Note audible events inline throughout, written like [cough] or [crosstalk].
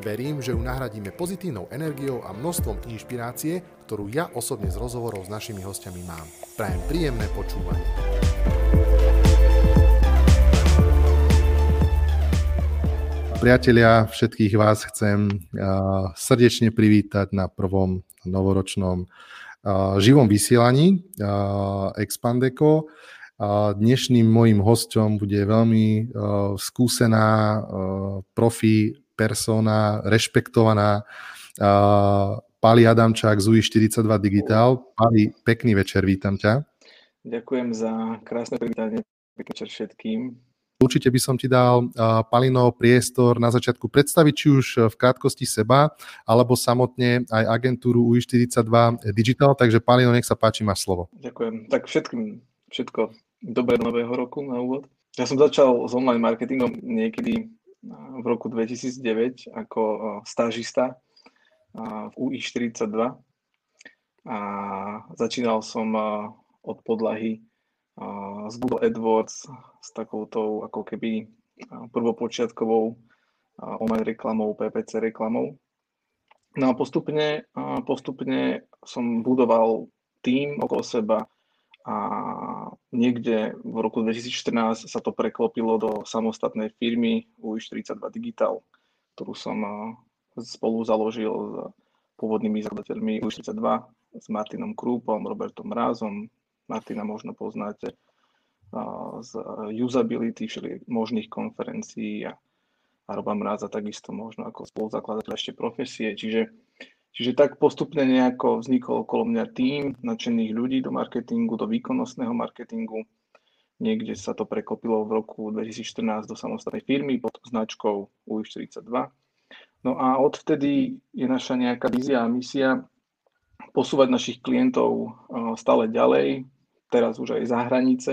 Verím, že ju nahradíme pozitívnou energiou a množstvom inšpirácie, ktorú ja osobne z rozhovorov s našimi hostiami mám. Prajem príjemné počúvanie. Priatelia, všetkých vás chcem uh, srdečne privítať na prvom novoročnom uh, živom vysielaní uh, Expandeco. Dnešným mojim hostom bude veľmi skúsená profi persona, rešpektovaná Pali Adamčák z UI42 Digital. Pali, pekný večer, vítam ťa. Ďakujem za krásne privítanie. Pekný večer všetkým. Určite by som ti dal, Palino, priestor na začiatku predstaviť či už v krátkosti seba, alebo samotne aj agentúru UI42 Digital. Takže Palino, nech sa páči, máš slovo. Ďakujem. Tak všetkým všetko dobré nového roku na úvod. Ja som začal s online marketingom niekedy v roku 2009 ako stážista v UI42 a začínal som od podlahy z Google AdWords s takouto ako keby prvopočiatkovou online reklamou, PPC reklamou. No a postupne, postupne som budoval tým okolo seba a niekde v roku 2014 sa to preklopilo do samostatnej firmy UI42 Digital, ktorú som spolu založil s pôvodnými zakladateľmi U42, s Martinom Krúpom, Robertom Rázom. Martina možno poznáte z usability, všeli možných konferencií a, a Roba Mráza takisto možno ako spoluzakladateľ ešte profesie. Čiže, čiže tak postupne nejako vznikol okolo mňa tým nadšených ľudí do marketingu, do výkonnostného marketingu. Niekde sa to prekopilo v roku 2014 do samostatnej firmy pod značkou UI42 No a odvtedy je naša nejaká vízia a misia posúvať našich klientov stále ďalej, teraz už aj za hranice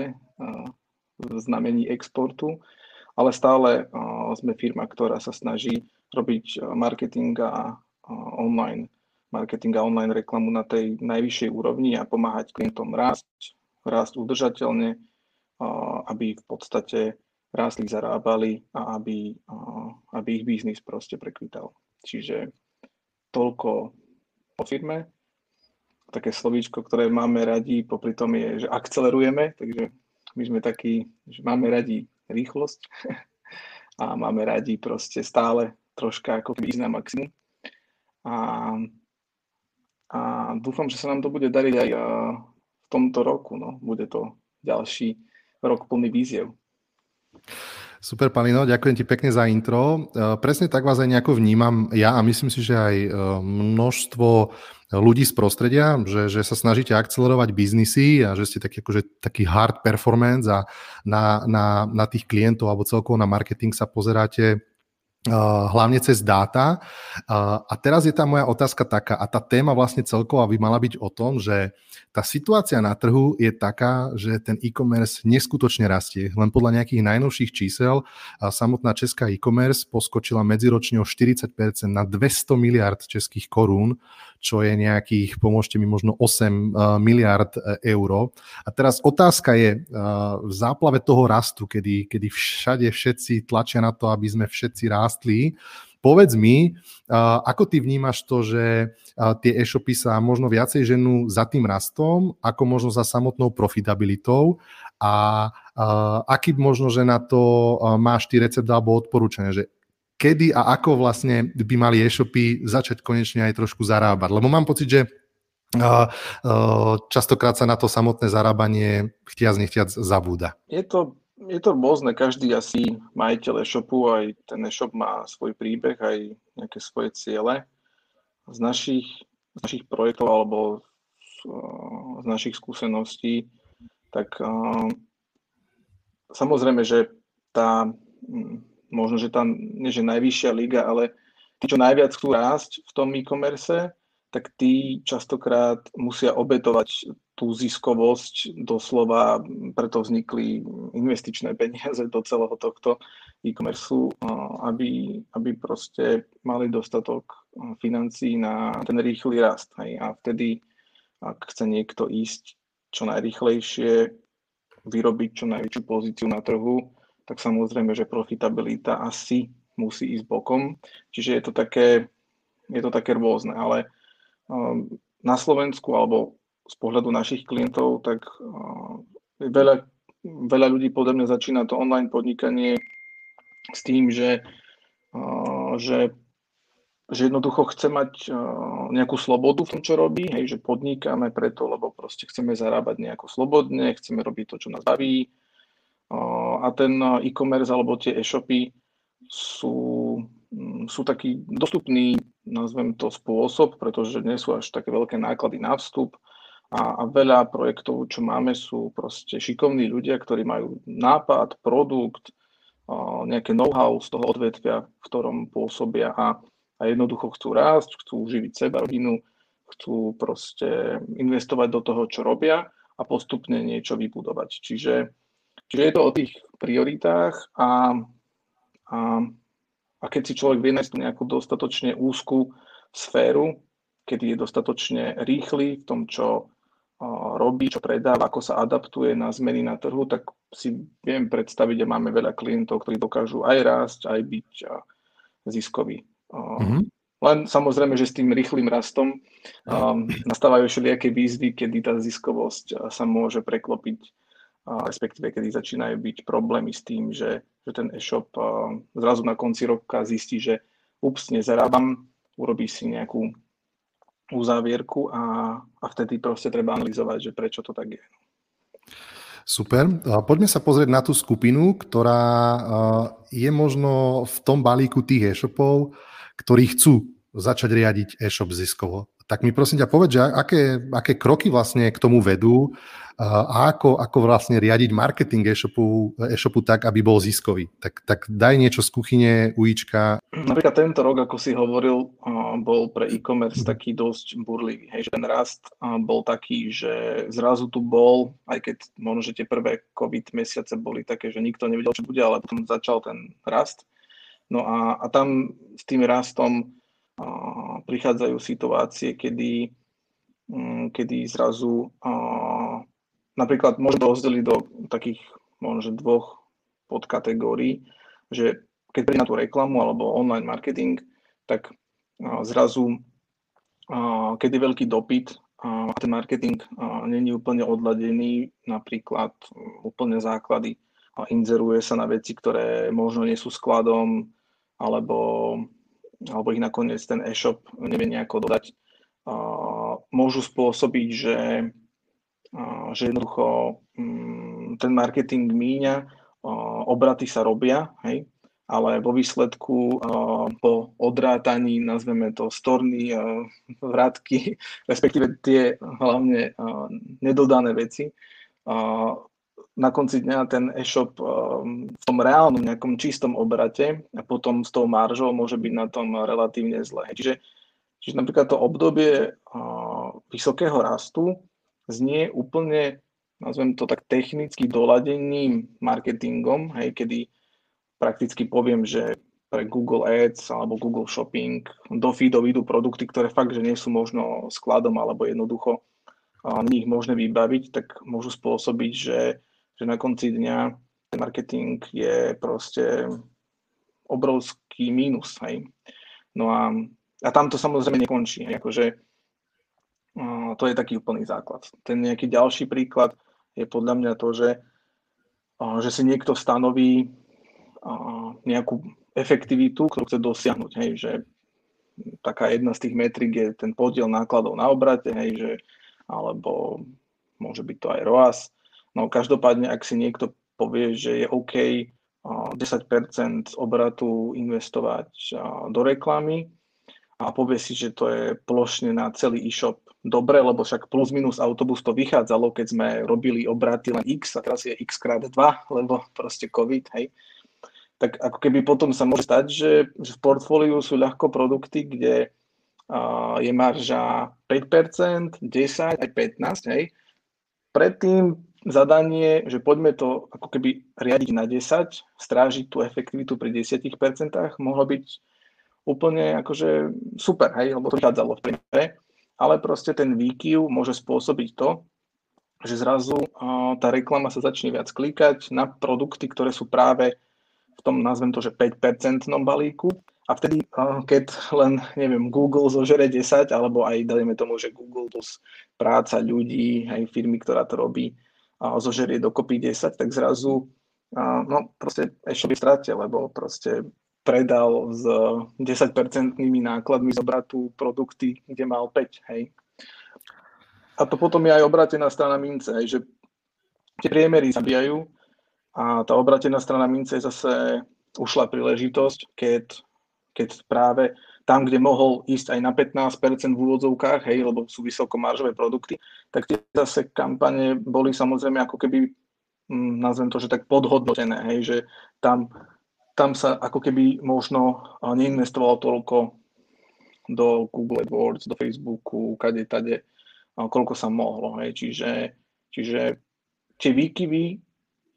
v znamení exportu, ale stále sme firma, ktorá sa snaží robiť marketing a online marketing a online reklamu na tej najvyššej úrovni a pomáhať klientom rásť, rásť udržateľne, aby v podstate rástli, zarábali a aby, aby ich biznis proste prekvital. Čiže toľko o firme. Také slovíčko, ktoré máme radi, popri tom je, že akcelerujeme, takže my sme takí, že máme radi rýchlosť [laughs] a máme radi proste stále troška ako ísť na maximum. A, a dúfam, že sa nám to bude dariť aj v tomto roku. No. Bude to ďalší rok plný víziev. Super, Palino, ďakujem ti pekne za intro. E, presne tak vás aj nejako vnímam ja a myslím si, že aj e, množstvo ľudí z prostredia, že, že sa snažíte akcelerovať biznisy a že ste taký, akože, taký hard performance a na, na, na tých klientov alebo celkovo na marketing sa pozeráte hlavne cez dáta. A teraz je tá moja otázka taká, a tá téma vlastne celková by mala byť o tom, že tá situácia na trhu je taká, že ten e-commerce neskutočne rastie. Len podľa nejakých najnovších čísel samotná česká e-commerce poskočila medziročne o 40% na 200 miliard českých korún, čo je nejakých, pomôžte mi, možno 8 uh, miliard eur. A teraz otázka je, uh, v záplave toho rastu, kedy, kedy všade všetci tlačia na to, aby sme všetci rástli, Povedz mi, ako ty vnímaš to, že tie e-shopy sa možno viacej ženú za tým rastom, ako možno za samotnou profitabilitou a aký možno, že na to máš ty recept alebo odporúčanie, že kedy a ako vlastne by mali e-shopy začať konečne aj trošku zarábať. Lebo mám pocit, že častokrát sa na to samotné zarábanie chtiac nechtiac zabúda. Je to, je to rôzne, každý asi majiteľ e-shopu, aj ten e-shop má svoj príbeh, aj nejaké svoje ciele. Z našich, z našich projektov alebo z, z našich skúseností, tak samozrejme, že tá možno, že tam, nie že najvyššia liga, ale tí, čo najviac chcú rásť v tom e-commerce, tak tí častokrát musia obetovať tú ziskovosť, doslova preto vznikli investičné peniaze do celého tohto e-commerce, aby, aby proste mali dostatok financí na ten rýchly rast. Hej. A vtedy, ak chce niekto ísť čo najrychlejšie, vyrobiť čo najväčšiu pozíciu na trhu, tak samozrejme, že profitabilita asi musí ísť bokom. Čiže je to také, je to také rôzne, ale um, na Slovensku alebo z pohľadu našich klientov, tak uh, veľa, veľa ľudí podľa mňa začína to online podnikanie s tým, že, uh, že, že jednoducho chce mať nejakú slobodu v tom, čo robí, hej, že podnikáme preto, lebo proste chceme zarábať nejako slobodne, chceme robiť to, čo nás baví. A ten e-commerce alebo tie e-shopy sú, mm, sú taký dostupný, nazvem to, spôsob, pretože nie sú až také veľké náklady na vstup a, a veľa projektov, čo máme, sú proste šikovní ľudia, ktorí majú nápad, produkt, nejaké know-how z toho odvetvia, v ktorom pôsobia a, a jednoducho chcú rásť, chcú živiť seba, rodinu, chcú proste investovať do toho, čo robia a postupne niečo vybudovať. Čiže, čiže je to o tých prioritách a, a, a keď si človek vie nájsť nejakú dostatočne úzkú sféru, kedy je dostatočne rýchly v tom, čo robí, čo predáva, ako sa adaptuje na zmeny na trhu, tak si viem predstaviť, že máme veľa klientov, ktorí dokážu aj rásť, aj byť ziskoví. Mm-hmm. Len samozrejme, že s tým rýchlým rastom um, nastávajú všelijaké výzvy, kedy tá ziskovosť sa môže preklopiť, respektíve kedy začínajú byť problémy s tým, že, že ten e-shop zrazu na konci roka zistí, že ups, nezarábam, urobí si nejakú uzávierku a, a vtedy proste treba analyzovať, že prečo to tak je. Super. Poďme sa pozrieť na tú skupinu, ktorá je možno v tom balíku tých e-shopov, ktorí chcú začať riadiť e-shop ziskovo. Tak mi prosím ťa povedz, že aké, aké kroky vlastne k tomu vedú a ako, ako vlastne riadiť marketing e-shopu, e-shopu tak, aby bol ziskový. Tak, tak daj niečo z kuchyne, ujíčka. Napríklad tento rok, ako si hovoril, bol pre e-commerce taký dosť burlivý. Hej, že ten rast bol taký, že zrazu tu bol, aj keď možno, že tie prvé COVID mesiace boli také, že nikto nevedel, čo bude, ale potom začal ten rast. No a, a tam s tým rastom prichádzajú situácie, kedy, mm, kedy zrazu napríklad môžeme rozdeliť do takých možno dvoch podkategórií, že keď príde na tú reklamu alebo online marketing, tak zrazu, keď je veľký dopyt a ten marketing není úplne odladený, napríklad úplne základy, inzeruje sa na veci, ktoré možno nie sú skladom, alebo alebo ich nakoniec ten e-shop nevie nejako dodať, môžu spôsobiť, že, že jednoducho mm, ten marketing míňa, obraty sa robia, hej, ale vo výsledku po odrátaní, nazveme to storny, vrátky, [laughs] respektíve tie hlavne nedodané veci, na konci dňa ten e-shop um, v tom reálnom nejakom čistom obrate a potom s tou maržou môže byť na tom relatívne zle. Čiže, čiže napríklad to obdobie uh, vysokého rastu znie úplne, nazvem to tak technicky doladeným marketingom, hej, kedy prakticky poviem, že pre Google Ads alebo Google Shopping do feedov idú produkty, ktoré fakt, že nie sú možno skladom alebo jednoducho uh, nich možné vybaviť, tak môžu spôsobiť, že že na konci dňa ten marketing je proste obrovský mínus. Hej. No a, a tam to samozrejme nekončí. Hej. Akože, to je taký úplný základ. Ten nejaký ďalší príklad je podľa mňa to, že, že si niekto stanoví nejakú efektivitu, ktorú chce dosiahnuť. Hej, že taká jedna z tých metrik je ten podiel nákladov na obrate, hej, že, alebo môže byť to aj ROAS, No každopádne, ak si niekto povie, že je OK 10% obratu investovať do reklamy a povie si, že to je plošne na celý e-shop dobre, lebo však plus minus autobus to vychádzalo, keď sme robili obraty len x a teraz je x krát 2, lebo proste COVID, hej. Tak ako keby potom sa môže stať, že, že v portfóliu sú ľahko produkty, kde je marža 5%, 10, aj 15, hej. Predtým zadanie, že poďme to ako keby riadiť na 10, strážiť tú efektivitu pri 10%, mohlo byť úplne akože super, hej, lebo to vychádzalo v priemere, ale proste ten výkyv môže spôsobiť to, že zrazu tá reklama sa začne viac klikať na produkty, ktoré sú práve v tom, nazvem to, že 5% balíku. A vtedy, keď len, neviem, Google zožere 10, alebo aj dajme tomu, že Google plus práca ľudí, aj firmy, ktorá to robí, zožerie dokopy 10, tak zrazu, no proste ešte by strate, lebo proste predal s 10-percentnými nákladmi zobratu produkty, kde mal 5, hej. A to potom je aj obratená strana mince, hej, že tie priemery zabíjajú a tá obratená strana mince je zase ušla príležitosť, keď keď práve tam, kde mohol ísť aj na 15% v úvodzovkách, hej, lebo sú vysokomaržové produkty, tak tie zase kampane boli samozrejme ako keby, hm, nazvem to, že tak podhodnotené, hej, že tam, tam sa ako keby možno neinvestovalo toľko do Google AdWords, do Facebooku, kade, tade, koľko sa mohlo. Hej. Čiže, čiže tie výkyvy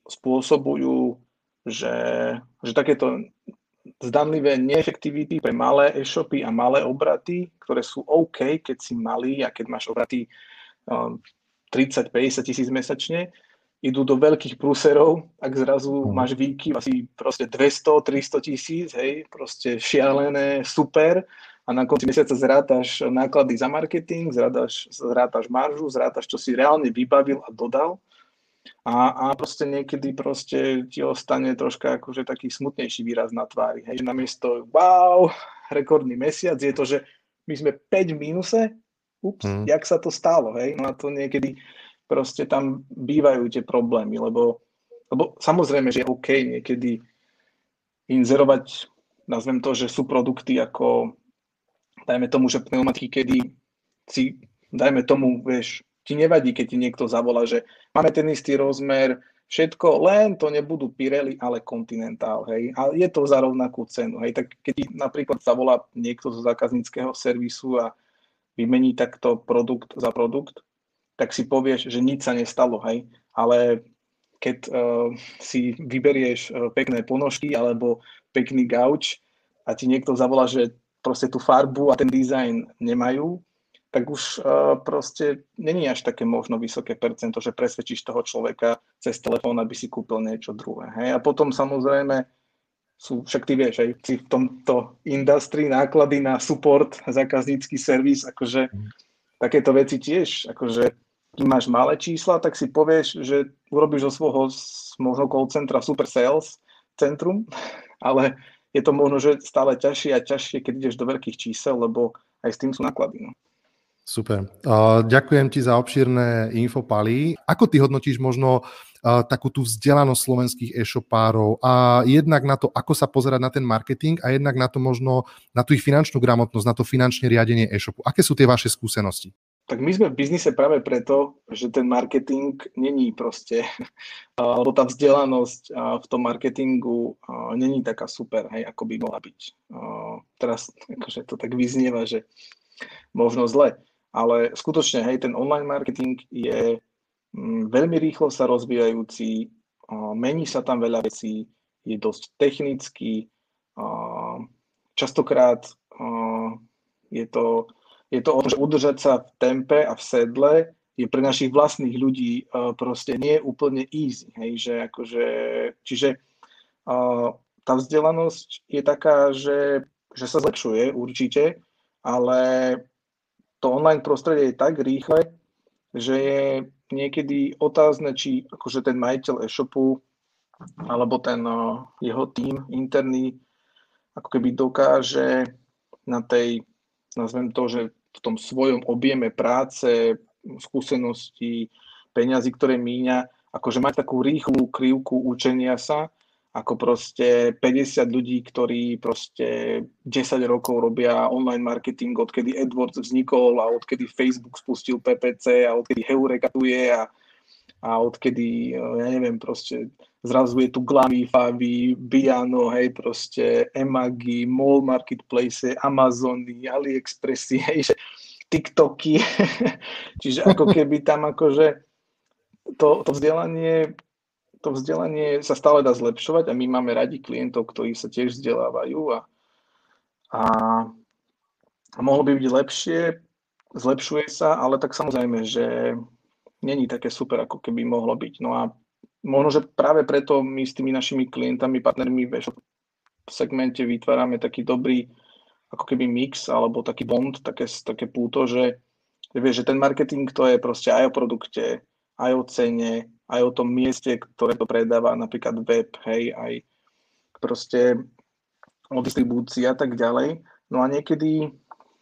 spôsobujú, že, že takéto zdanlivé neefektivity pre malé e-shopy a malé obraty, ktoré sú OK, keď si malý a keď máš obraty 30-50 um, tisíc mesačne, idú do veľkých prúserov, ak zrazu mm. máš výky asi proste 200-300 tisíc, hej, proste šialené, super, a na konci mesiaca zrátaš náklady za marketing, zrátaš, zrátaš maržu, zrátaš, čo si reálne vybavil a dodal a, a proste niekedy proste ti ostane troška akože taký smutnejší výraz na tvári. Hej, že namiesto wow, rekordný mesiac je to, že my sme 5 v mínuse, ups, hmm. jak sa to stalo, hej, no a to niekedy proste tam bývajú tie problémy, lebo, lebo samozrejme, že je OK niekedy inzerovať, nazvem to, že sú produkty ako, dajme tomu, že pneumatiky, kedy si, dajme tomu, vieš, ti nevadí, keď ti niekto zavolá, že máme ten istý rozmer, všetko, len to nebudú Pirelli, ale Continental, hej. A je to za rovnakú cenu, hej. Tak keď ti napríklad zavolá niekto zo zákazníckého servisu a vymení takto produkt za produkt, tak si povieš, že nič sa nestalo, hej. Ale keď uh, si vyberieš uh, pekné ponožky alebo pekný gauč a ti niekto zavolá, že proste tú farbu a ten dizajn nemajú, tak už uh, proste není až také možno vysoké percento, že presvedčíš toho človeka cez telefón, aby si kúpil niečo druhé. Hej? A potom samozrejme sú, však ty vieš, aj si v tomto industrii náklady na support, zákaznícky servis, akože mm. takéto veci tiež, akože keď máš malé čísla, tak si povieš, že urobíš zo svojho možno call centra super sales centrum, [laughs] ale je to možno, že stále ťažšie a ťažšie, keď ideš do veľkých čísel, lebo aj s tým sú náklady. No. Super. Ďakujem ti za obšírne info, Pali. Ako ty hodnotíš možno takú tú vzdelanosť slovenských e-shopárov a jednak na to, ako sa pozerať na ten marketing a jednak na to možno, na tú ich finančnú gramotnosť, na to finančné riadenie e-shopu. Aké sú tie vaše skúsenosti? Tak my sme v biznise práve preto, že ten marketing není proste, [laughs] alebo tá vzdelanosť v tom marketingu není taká super, hej, ako by mohla byť. Teraz akože to tak vyznieva, že možno zle ale skutočne, hej, ten online marketing je mm, veľmi rýchlo sa rozvíjajúci, mení sa tam veľa vecí, je dosť technický, častokrát je to, je to o tom, že udržať sa v tempe a v sedle je pre našich vlastných ľudí proste nie úplne easy. Hej, že akože, čiže tá vzdelanosť je taká, že, že sa zlepšuje určite, ale to online prostredie je tak rýchle, že je niekedy otázne, či akože ten majiteľ e-shopu alebo ten uh, jeho tím interný ako keby dokáže na tej, nazvem to, že v tom svojom objeme práce, skúsenosti, peňazí, ktoré míňa, akože mať takú rýchlu krivku učenia sa ako proste 50 ľudí, ktorí proste 10 rokov robia online marketing, odkedy AdWords vznikol a odkedy Facebook spustil PPC a odkedy Heureka tu je a a odkedy, ja neviem, proste zrazu je tu Glamy, Favi, Biano, hej, proste Emagi, Mall Marketplace, Amazony, AliExpressy, [laughs] hej, že TikToky, [laughs] čiže ako keby tam akože to, to vzdelanie to vzdelanie sa stále dá zlepšovať a my máme radi klientov, ktorí sa tiež vzdelávajú a, a, a mohlo by byť lepšie, zlepšuje sa, ale tak samozrejme, že není také super, ako keby mohlo byť. No a možno, že práve preto my s tými našimi klientami, partnermi v segmente vytvárame taký dobrý ako keby mix alebo taký bond, také, také púto, že, vieš, že ten marketing to je proste aj o produkte, aj o cene, aj o tom mieste, ktoré to predáva, napríklad web, hej, aj proste o distribúcii a tak ďalej. No a niekedy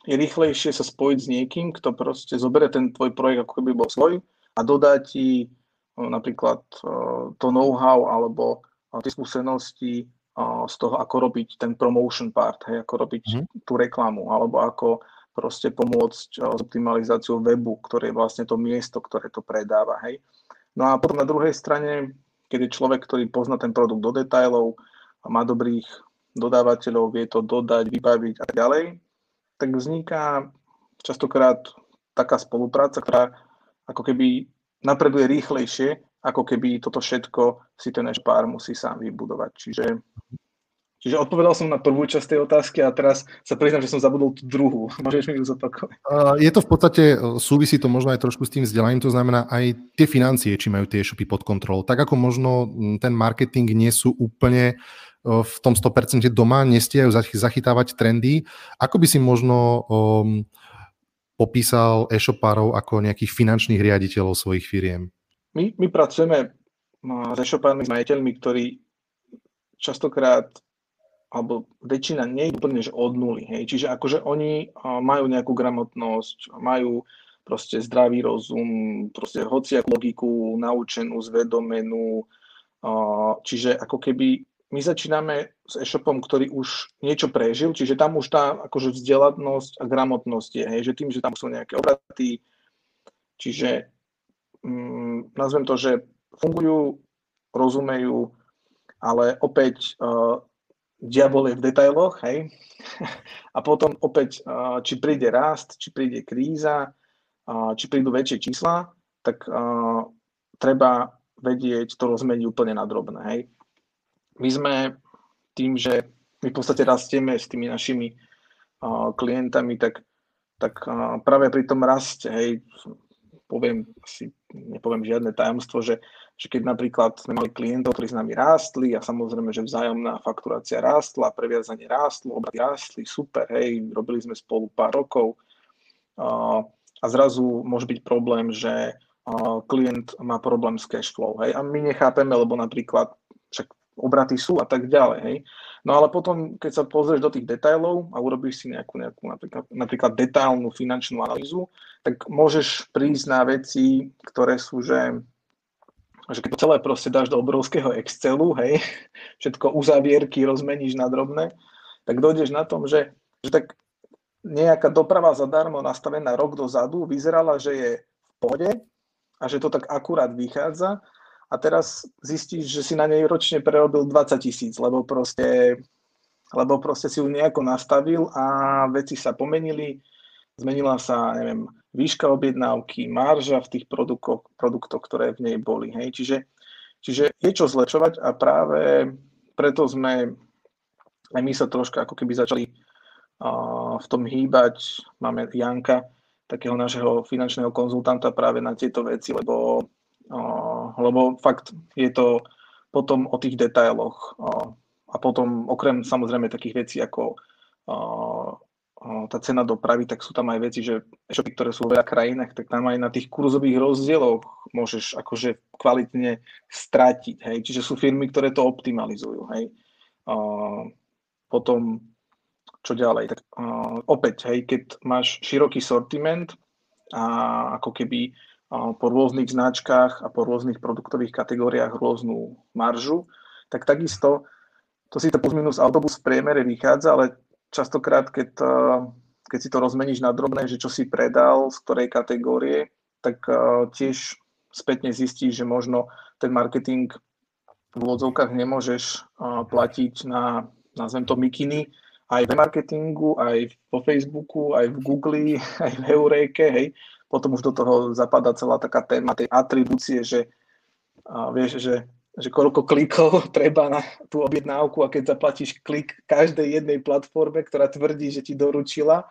je rýchlejšie sa spojiť s niekým, kto proste zoberie ten tvoj projekt, ako keby bol svoj a dodá ti no, napríklad to know-how alebo tie skúsenosti z toho, ako robiť ten promotion part, hej, ako robiť mm. tú reklamu, alebo ako proste pomôcť s optimalizáciou webu, ktoré je vlastne to miesto, ktoré to predáva. Hej. No a potom na druhej strane, keď je človek, ktorý pozná ten produkt do detajlov a má dobrých dodávateľov, vie to dodať, vybaviť a ďalej, tak vzniká častokrát taká spolupráca, ktorá ako keby napreduje rýchlejšie, ako keby toto všetko si ten pár musí sám vybudovať. Čiže Čiže odpovedal som na prvú časť tej otázky a teraz sa priznám, že som zabudol tú druhú. [laughs] Môžeš mi ju zopakovať? Je to v podstate, e, súvisí to možno aj trošku s tým vzdelaním, to znamená aj tie financie, či majú tie e-shopy pod kontrolou. Tak ako možno ten marketing nie sú úplne e, v tom 100% doma, nestiajú zachytávať trendy. Ako by si možno um, popísal e-shopárov ako nejakých finančných riaditeľov svojich firiem? My, my pracujeme s e-shopármi, s majiteľmi, ktorí častokrát alebo väčšina nie je úplne že od nuly. Hej. Čiže akože oni majú nejakú gramotnosť, majú proste zdravý rozum, proste hociak logiku naučenú, zvedomenú. Čiže ako keby my začíname s e-shopom, ktorý už niečo prežil, čiže tam už tá akože vzdelanosť a gramotnosť je, hej, že tým, že tam sú nejaké obraty, čiže mm, nazvem to, že fungujú, rozumejú, ale opäť diabol je v detailoch, hej. [laughs] A potom opäť, či príde rast, či príde kríza, či prídu väčšie čísla, tak treba vedieť to rozmeniť úplne na drobné, hej. My sme tým, že my v podstate rastieme s tými našimi klientami, tak, tak práve pri tom raste, hej, poviem si, nepoviem žiadne tajomstvo, že že keď napríklad sme mali klientov, ktorí s nami rástli a samozrejme, že vzájomná fakturácia rástla, previazanie rástlo, obraty rástli, super, hej, robili sme spolu pár rokov a zrazu môže byť problém, že klient má problém s cash flow, hej, a my nechápeme, lebo napríklad však obraty sú a tak ďalej, hej. No ale potom, keď sa pozrieš do tých detailov a urobíš si nejakú, nejakú napríklad, napríklad detailnú finančnú analýzu, tak môžeš prísť na veci, ktoré sú, že že keď celé proste dáš do obrovského Excelu, hej, [laughs] všetko uzavierky rozmeníš na drobné, tak dojdeš na tom, že, že tak nejaká doprava zadarmo nastavená rok dozadu vyzerala, že je v pohode a že to tak akurát vychádza. A teraz zistíš, že si na nej ročne prerobil 20 tisíc, lebo proste, lebo proste si ju nejako nastavil a veci sa pomenili, zmenila sa, neviem, výška objednávky, marža v tých produktoch, produktoch ktoré v nej boli. Hej. Čiže, čiže je čo zlečovať a práve preto sme aj my sa troška ako keby začali uh, v tom hýbať. Máme Janka, takého našeho finančného konzultanta práve na tieto veci, lebo, uh, lebo fakt je to potom o tých detailoch uh, a potom okrem samozrejme takých vecí ako tá cena dopravy, tak sú tam aj veci, že e-shopy, ktoré sú v veľa krajinách, tak tam aj na tých kurzových rozdieloch môžeš akože kvalitne stratiť, hej. Čiže sú firmy, ktoré to optimalizujú, hej. A potom, čo ďalej, tak a opäť, hej, keď máš široký sortiment a ako keby a po rôznych značkách a po rôznych produktových kategóriách rôznu maržu, tak takisto to si to plus minus autobus v priemere vychádza, ale častokrát, keď, eh, keď si to rozmeníš na drobné, že čo si predal, z ktorej kategórie, tak eh, tiež spätne zistíš, že možno ten marketing v úvodzovkách nemôžeš platiť na, nazvem to, mikiny, aj v marketingu, aj po Facebooku, aj v Google, [laughs] aj v Eureke, hej. Potom už do toho zapadá celá taká téma tej atribúcie, že vieš, že, že koľko klikov [laughs] treba na tú objednávku a keď zaplatíš klik každej jednej platforme, ktorá tvrdí, že ti doručila,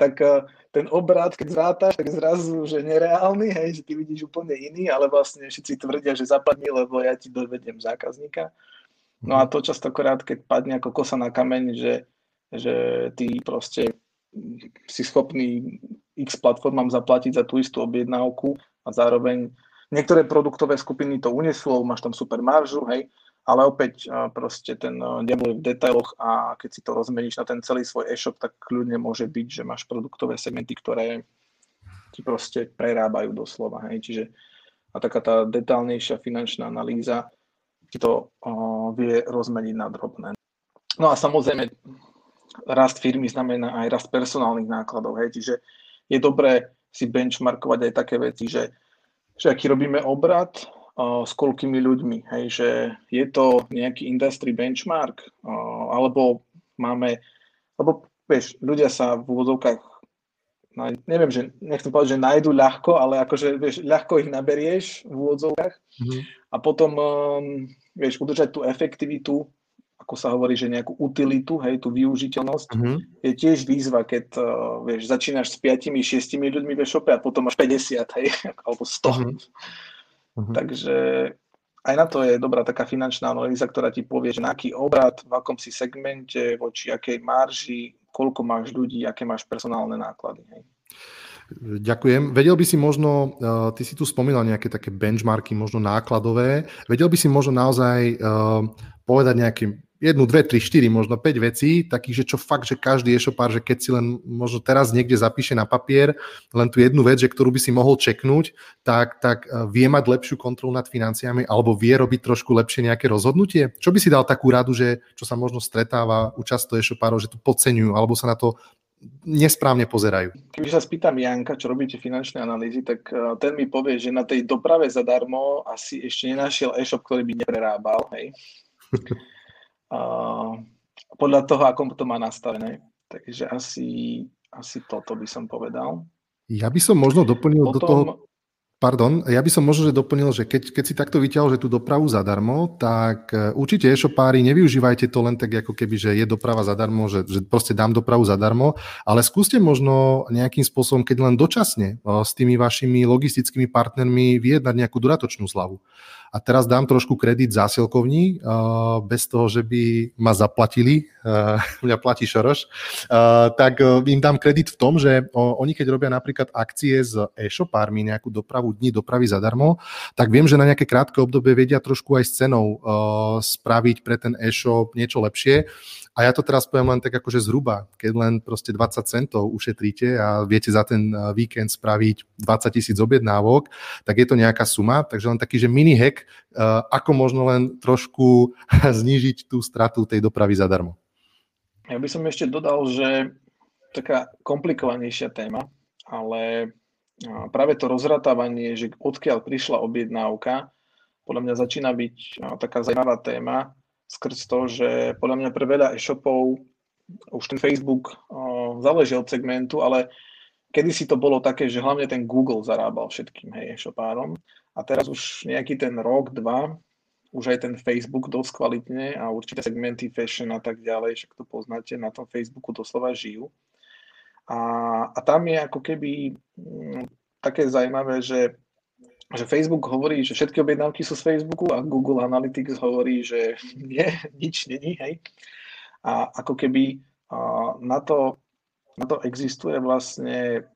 tak eh, ten obrad, keď zrátaš, tak zrazu, že nereálny, hej, že ty vidíš úplne iný, ale vlastne všetci tvrdia, že zapadni, lebo ja ti dovedem zákazníka. No a to častokrát, keď padne ako kosa na kameň, že, že ty proste si schopný x platformám zaplatiť za tú istú objednávku a zároveň niektoré produktové skupiny to unesú, máš tam super maržu, hej, ale opäť proste ten diabol v detailoch a keď si to rozmeníš na ten celý svoj e-shop, tak kľudne môže byť, že máš produktové segmenty, ktoré ti proste prerábajú doslova. Hej. Čiže a taká tá detálnejšia finančná analýza ti to uh, vie rozmeniť na drobné. No a samozrejme, rast firmy znamená aj rast personálnych nákladov. Hej. Čiže je dobré si benchmarkovať aj také veci, že, že aký robíme obrad, s koľkými ľuďmi, hej, že je to nejaký industry benchmark, alebo máme, lebo vieš, ľudia sa v úvodzovkách, neviem, že nechcem povedať, že nájdu ľahko, ale akože vieš, ľahko ich naberieš v úvodzovkách mm-hmm. a potom um, vieš, udržať tú efektivitu, ako sa hovorí, že nejakú utilitu, hej, tú využiteľnosť, mm-hmm. je tiež výzva, keď uh, vieš, začínaš s 5 šiestimi ľuďmi v e-shope a potom máš 50, hej, [laughs] alebo 100. Mm-hmm. Uh-huh. Takže aj na to je dobrá taká finančná analýza, ktorá ti povie, že na aký obrad, v akom si segmente, voči akej marži, koľko máš ľudí, aké máš personálne náklady. Hej. Ďakujem. Vedel by si možno, uh, ty si tu spomínal nejaké také benchmarky, možno nákladové, vedel by si možno naozaj uh, povedať nejaký jednu, dve, tri, štyri, možno 5 vecí, takých, že čo fakt, že každý e-shopár, že keď si len možno teraz niekde zapíše na papier len tú jednu vec, že ktorú by si mohol čeknúť, tak, tak e, vie mať lepšiu kontrolu nad financiami alebo vie robiť trošku lepšie nejaké rozhodnutie? Čo by si dal takú radu, že čo sa možno stretáva u často e-shopárov, že to podceňujú alebo sa na to nesprávne pozerajú. Keby sa spýtam Janka, čo robíte finančné analýzy, tak e, ten mi povie, že na tej doprave zadarmo asi ešte nenašiel e-shop, ktorý by neprerábal. Hej. [laughs] podľa toho, ako to má nastavené. Takže asi, asi toto by som povedal. Ja by som možno doplnil Potom, do toho... Pardon, ja by som možno že doplnil, že keď, keď si takto vyťahol, že tú dopravu zadarmo, tak e, určite e-shopári nevyužívajte to len tak ako keby, že je doprava zadarmo, že, že proste dám dopravu zadarmo, ale skúste možno nejakým spôsobom, keď len dočasne e, s tými vašimi logistickými partnermi vyjednať nejakú dodatočnú slavu. A teraz dám trošku kredit zásilkovní, uh, bez toho, že by ma zaplatili, uh, [laughs] mňa platí Šoroš, uh, tak im dám kredit v tom, že oni keď robia napríklad akcie s e-shopármi, nejakú dopravu dní dopravy zadarmo, tak viem, že na nejaké krátke obdobie vedia trošku aj s cenou spraviť pre ten e-shop niečo lepšie. A ja to teraz poviem len tak akože zhruba, keď len proste 20 centov ušetríte a viete za ten eh, víkend spraviť 20 tisíc objednávok, tak je to nejaká suma. Takže len taký, že mini hack, eh, ako možno len trošku [laughs] znížiť tú stratu tej dopravy zadarmo. Ja by som ešte dodal, že taká komplikovanejšia téma, ale eh, práve to rozratávanie, že odkiaľ prišla objednávka, podľa mňa začína byť taká zaujímavá téma, skrz to, že podľa mňa pre veľa e-shopov už ten Facebook uh, záleží od segmentu, ale kedysi to bolo také, že hlavne ten Google zarábal všetkým hej, e-shopárom a teraz už nejaký ten rok, dva, už aj ten Facebook dosť kvalitne a určité segmenty fashion a tak ďalej, však to poznáte, na tom Facebooku doslova žijú. A, a tam je ako keby m, také zaujímavé, že že Facebook hovorí, že všetky objednávky sú z Facebooku a Google Analytics hovorí, že [laughs] nie, nič není, hej. A ako keby na to, na to existuje vlastne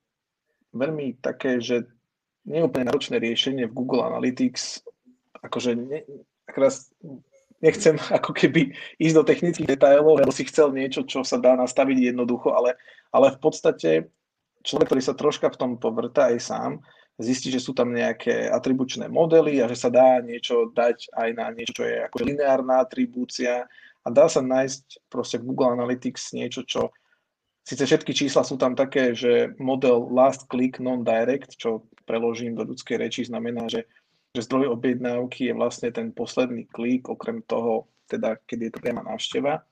veľmi také, že nie je úplne náročné riešenie v Google Analytics, akože ne, akoraz nechcem [laughs] ako keby ísť do technických detailov, lebo si chcel niečo, čo sa dá nastaviť jednoducho, ale, ale v podstate človek, ktorý sa troška v tom povrta aj sám, zistí, že sú tam nejaké atribučné modely a že sa dá niečo dať aj na niečo, čo je akože lineárna atribúcia a dá sa nájsť proste Google Analytics niečo, čo síce všetky čísla sú tam také, že model last click non-direct, čo preložím do ľudskej reči, znamená, že, že zdroj objednávky je vlastne ten posledný klik, okrem toho, teda keď je to priama návšteva.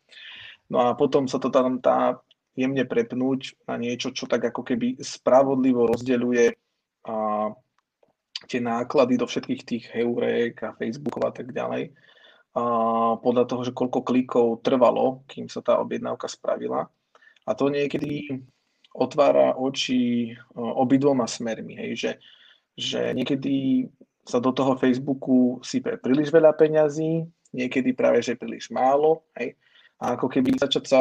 No a potom sa to tam tá jemne prepnúť na niečo, čo tak ako keby spravodlivo rozdeľuje a, tie náklady do všetkých tých heurek a Facebookov a tak ďalej. A podľa toho, že koľko klikov trvalo, kým sa tá objednávka spravila. A to niekedy otvára oči obidvoma smermi. Hej, že, že niekedy sa do toho Facebooku sype príliš veľa peňazí, niekedy práve, že príliš málo. Hej. A ako keby začať sa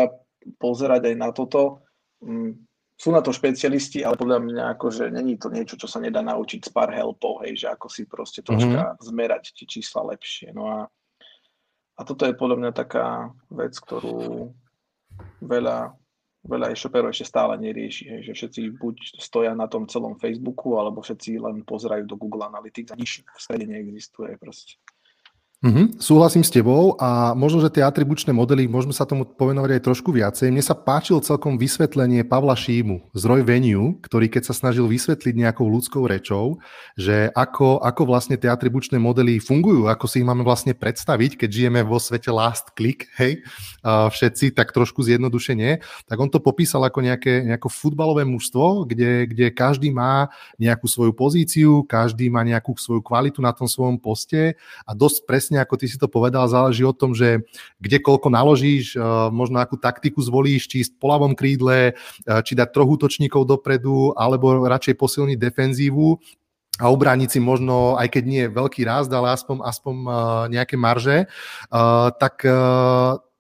pozerať aj na toto, mm, sú na to špecialisti, ale podľa mňa akože není to niečo, čo sa nedá naučiť z pár helpov, hej, že ako si proste troška mm-hmm. zmerať tie čísla lepšie. No a, a toto je podľa mňa taká vec, ktorú veľa, veľa e-shopperov ešte stále nerieši, hej, že všetci buď stoja na tom celom Facebooku, alebo všetci len pozerajú do Google Analytics a nič v strede neexistuje proste. Mm-hmm, súhlasím s tebou a možno, že tie atribučné modely, môžeme sa tomu povenovať aj trošku viacej. Mne sa páčil celkom vysvetlenie Pavla Šímu z Roy Venue, ktorý keď sa snažil vysvetliť nejakou ľudskou rečou, že ako, ako vlastne tie atribučné modely fungujú, ako si ich máme vlastne predstaviť, keď žijeme vo svete last click, hej, všetci tak trošku zjednodušenie, tak on to popísal ako nejaké, nejaké futbalové mužstvo, kde, kde každý má nejakú svoju pozíciu, každý má nejakú svoju kvalitu na tom svojom poste a dosť presne presne ako ty si to povedal, záleží o tom, že kde koľko naložíš, eh, možno akú taktiku zvolíš, či po ľavom krídle, eh, či dať troch útočníkov dopredu, alebo radšej posilniť defenzívu a obrániť si možno, aj keď nie je veľký rast, ale aspoň, aspoň uh, nejaké marže, tak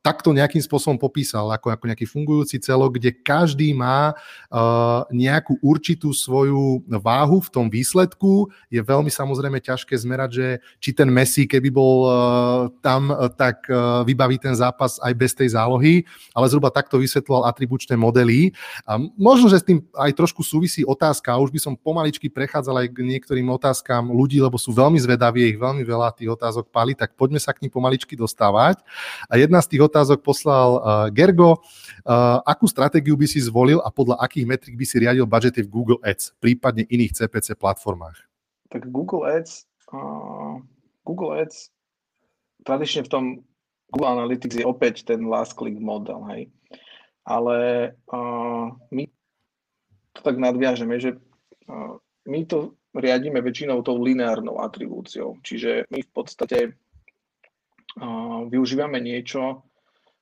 takto nejakým spôsobom popísal, ako, ako nejaký fungujúci celok, kde každý má uh, nejakú určitú svoju váhu v tom výsledku. Je veľmi samozrejme ťažké zmerať, že či ten Messi, keby bol uh, tam, uh, tak uh, vybaví ten zápas aj bez tej zálohy, ale zhruba takto vysvetloval atribučné modely. A možno, že s tým aj trošku súvisí otázka, už by som pomaličky prechádzal aj k niektorým otázkam ľudí, lebo sú veľmi zvedaví, ich veľmi veľa tých otázok pali, tak poďme sa k ním pomaličky dostávať. A jedna z tých otázok poslal uh, Gergo. Uh, akú stratégiu by si zvolil a podľa akých metrik by si riadil budžety v Google Ads, prípadne iných CPC platformách? Tak Google Ads, uh, Google Ads tradične v tom Google Analytics je opäť ten last click model, hej. Ale uh, my to tak nadviažeme, že uh, my to riadíme väčšinou tou lineárnou atribúciou. Čiže my v podstate uh, využívame niečo,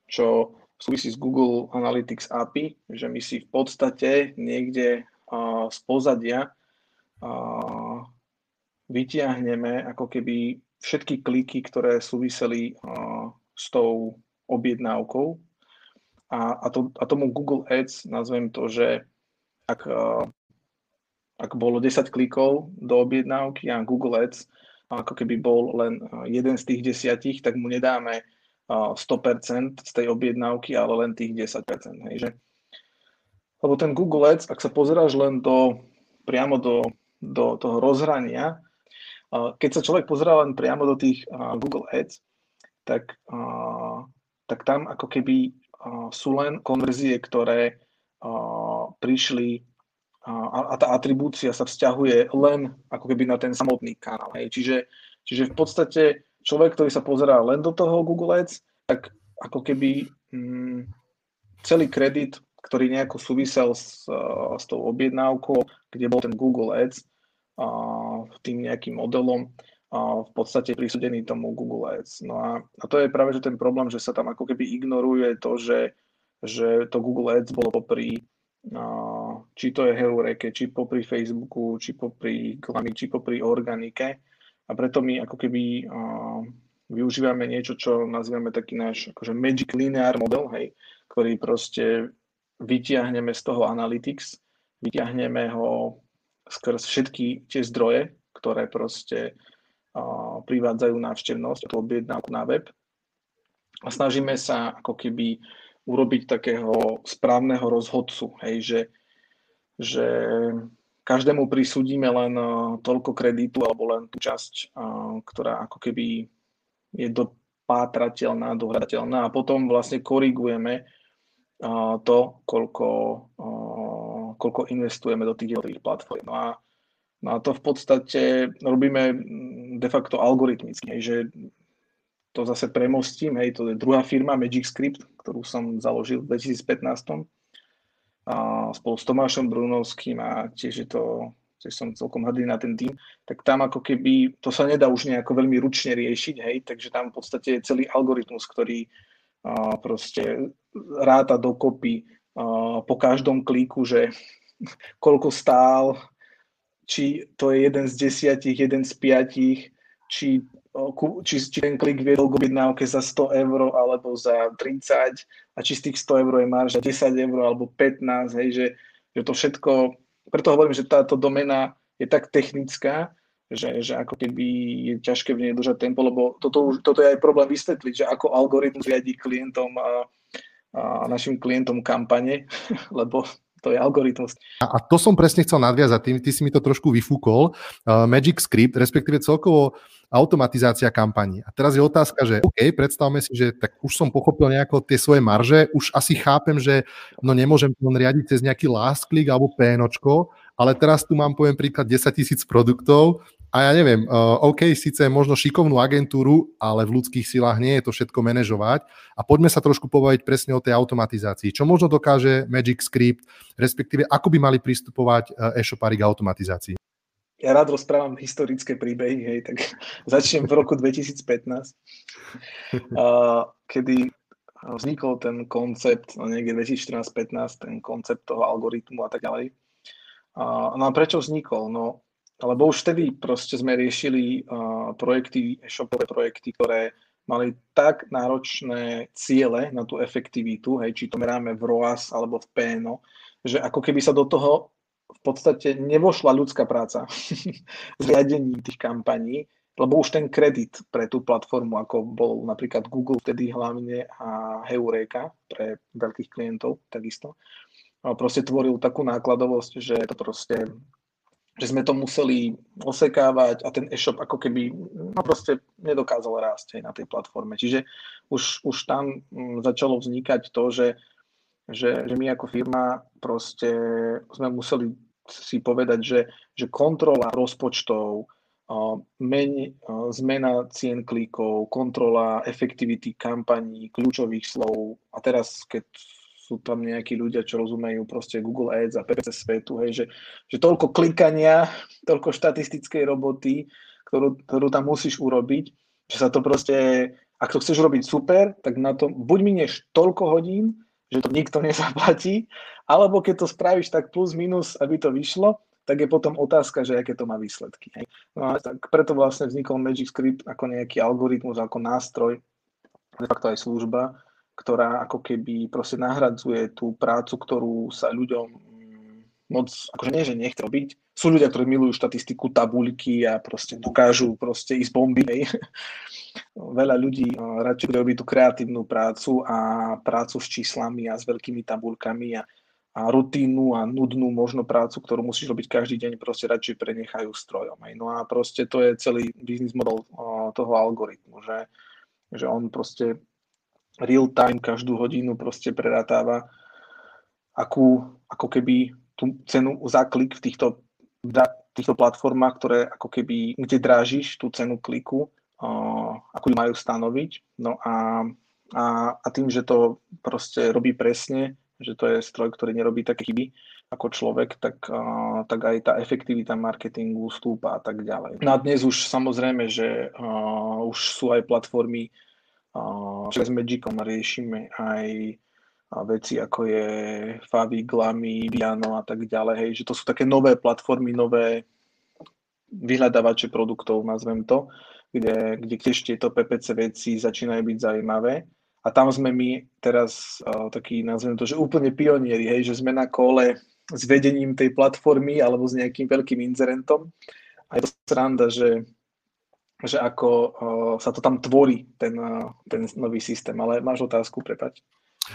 čo súvisí s Google Analytics API, že my si v podstate niekde uh, z pozadia uh, vytiahneme ako keby všetky kliky, ktoré súviseli uh, s tou objednávkou. A, a, to, a tomu Google Ads nazvem to, že ak, uh, ak bolo 10 klikov do objednávky a Google Ads ako keby bol len jeden z tých desiatich, tak mu nedáme 100% z tej objednávky, ale len tých 10%. Hej, že? Lebo ten Google Ads, ak sa pozeráš len do, priamo do, do toho rozhrania, keď sa človek pozerá len priamo do tých Google Ads, tak, tak tam ako keby sú len konverzie, ktoré prišli a, tá atribúcia sa vzťahuje len ako keby na ten samotný kanál. Hej. Čiže, čiže v podstate človek, ktorý sa pozerá len do toho Google Ads, tak ako keby mm, celý kredit, ktorý nejako súvisel s, s tou objednávkou, kde bol ten Google Ads, a, tým nejakým modelom, a v podstate prisúdený tomu Google Ads. No a, a to je práve že ten problém, že sa tam ako keby ignoruje to, že, že to Google Ads bolo popri či to je Heureke, či popri Facebooku, či popri Glami, či popri Organike a preto my ako keby uh, využívame niečo, čo nazývame taký náš akože Magic Linear model, hej, ktorý proste vytiahneme z toho Analytics, vytiahneme ho skrz všetky tie zdroje, ktoré proste uh, privádzajú návštevnosť, tú objednávku na web. A snažíme sa ako keby urobiť takého správneho rozhodcu, hej, že, že každému prisúdime len eh, toľko kreditu alebo len tú časť, eh, ktorá ako keby je dopátrateľná, dohľadateľná a potom vlastne korigujeme eh, to, koľko, koľko investujeme do tých jednotlivých platform. No a No a to v podstate robíme mm, de facto algoritmicky, že to zase premostím, hej, to je druhá firma Magic Script, ktorú som založil v 2015 spolu s Tomášom Brunovským a tiež je to, tiež som celkom hrdý na ten tým, tak tam ako keby, to sa nedá už nejako veľmi ručne riešiť, hej, takže tam v podstate je celý algoritmus, ktorý a, proste ráta dokopy a, po každom kliku, že [laughs] koľko stál, či to je jeden z desiatich, jeden z piatich, či, či, či ten klik viedol k objednávke za 100 eur alebo za 30 a či z tých 100 eur je marža 10 eur alebo 15, hej, že, že to všetko, preto hovorím, že táto domena je tak technická, že, že ako keby je ťažké v nej držať tempo, lebo toto, toto je aj problém vysvetliť, že ako algoritmus riadí klientom a, a našim klientom kampane, [laughs] lebo to je algoritmus. A, a to som presne chcel nadviazať, ty, ty si mi to trošku vyfúkol. Uh, Magic Script, respektíve celkovo automatizácia kampaní. A teraz je otázka, že OK, predstavme si, že tak už som pochopil nejako tie svoje marže, už asi chápem, že no nemôžem to riadiť cez nejaký last click alebo PNOčko, ale teraz tu mám, poviem príklad, 10 tisíc produktov a ja neviem, uh, OK, síce možno šikovnú agentúru, ale v ľudských silách nie je to všetko manažovať. A poďme sa trošku pobaviť presne o tej automatizácii. Čo možno dokáže Magic Script, respektíve ako by mali pristupovať uh, e-shopári k automatizácii? Ja rád rozprávam historické príbehy, hej, tak [laughs] začnem v roku 2015, uh, kedy vznikol ten koncept, no niekde 2014-15, ten koncept toho algoritmu a tak ďalej. No a prečo vznikol? No lebo už vtedy proste sme riešili projekty, e-shopové projekty, ktoré mali tak náročné ciele na tú efektivitu, hej, či to meráme v ROAS alebo v PNO, že ako keby sa do toho v podstate nevošla ľudská práca [laughs] s riadením tých kampaní, lebo už ten kredit pre tú platformu, ako bol napríklad Google vtedy hlavne a Heureka pre veľkých klientov takisto, proste tvoril takú nákladovosť, že to proste že sme to museli osekávať a ten e-shop ako keby no proste nedokázal rásť aj na tej platforme. Čiže už, už tam mm, začalo vznikať to, že, že, že my ako firma proste sme museli si povedať, že, že kontrola rozpočtov, men, zmena cien klikov, kontrola efektivity kampaní, kľúčových slov a teraz, keď sú tam nejakí ľudia, čo rozumejú proste Google Ads a PPC svetu, hej, že, že toľko klikania, toľko štatistickej roboty, ktorú, ktorú tam musíš urobiť, že sa to proste, ak to chceš robiť super, tak na to buď minieš toľko hodín, že to nikto [laughs] nezaplatí, alebo keď to spravíš tak plus minus, aby to vyšlo, tak je potom otázka, že aké to má výsledky. Hej. No a tak preto vlastne vznikol Magic Script ako nejaký algoritmus, ako nástroj, de facto aj služba, ktorá ako keby proste nahradzuje tú prácu, ktorú sa ľuďom mm, moc, akože nie, že nechce robiť. Sú ľudia, ktorí milujú štatistiku, tabuľky a proste dokážu proste ísť bomby. Hej. [laughs] Veľa ľudí radšej robí tú kreatívnu prácu a prácu s číslami a s veľkými tabuľkami a, a rutínu a nudnú možno prácu, ktorú musíš robiť každý deň, proste radšej prenechajú strojom. Hej. No a proste to je celý biznis model toho algoritmu, že, že on proste real time každú hodinu proste prerátáva, akú, ako keby tú cenu za klik v týchto, týchto platformách, ktoré ako keby, kde drážiš tú cenu kliku, uh, ako ju majú stanoviť. No a, a, a tým, že to proste robí presne, že to je stroj, ktorý nerobí také chyby ako človek, tak, uh, tak aj tá efektivita marketingu stúpa a tak ďalej. No a dnes už samozrejme, že uh, už sú aj platformy, s Magicom riešime aj veci ako je Favi, Glami, Viano a tak ďalej, hej, že to sú také nové platformy, nové vyhľadávače produktov, nazvem to, kde, kde tiež tieto PPC veci začínajú byť zaujímavé. A tam sme my teraz uh, taký, nazvem to, že úplne pionieri, hej, že sme na kole s vedením tej platformy alebo s nejakým veľkým inzerentom. A je to sranda, že že ako uh, sa to tam tvorí, ten, uh, ten nový systém. Ale máš otázku, prepať.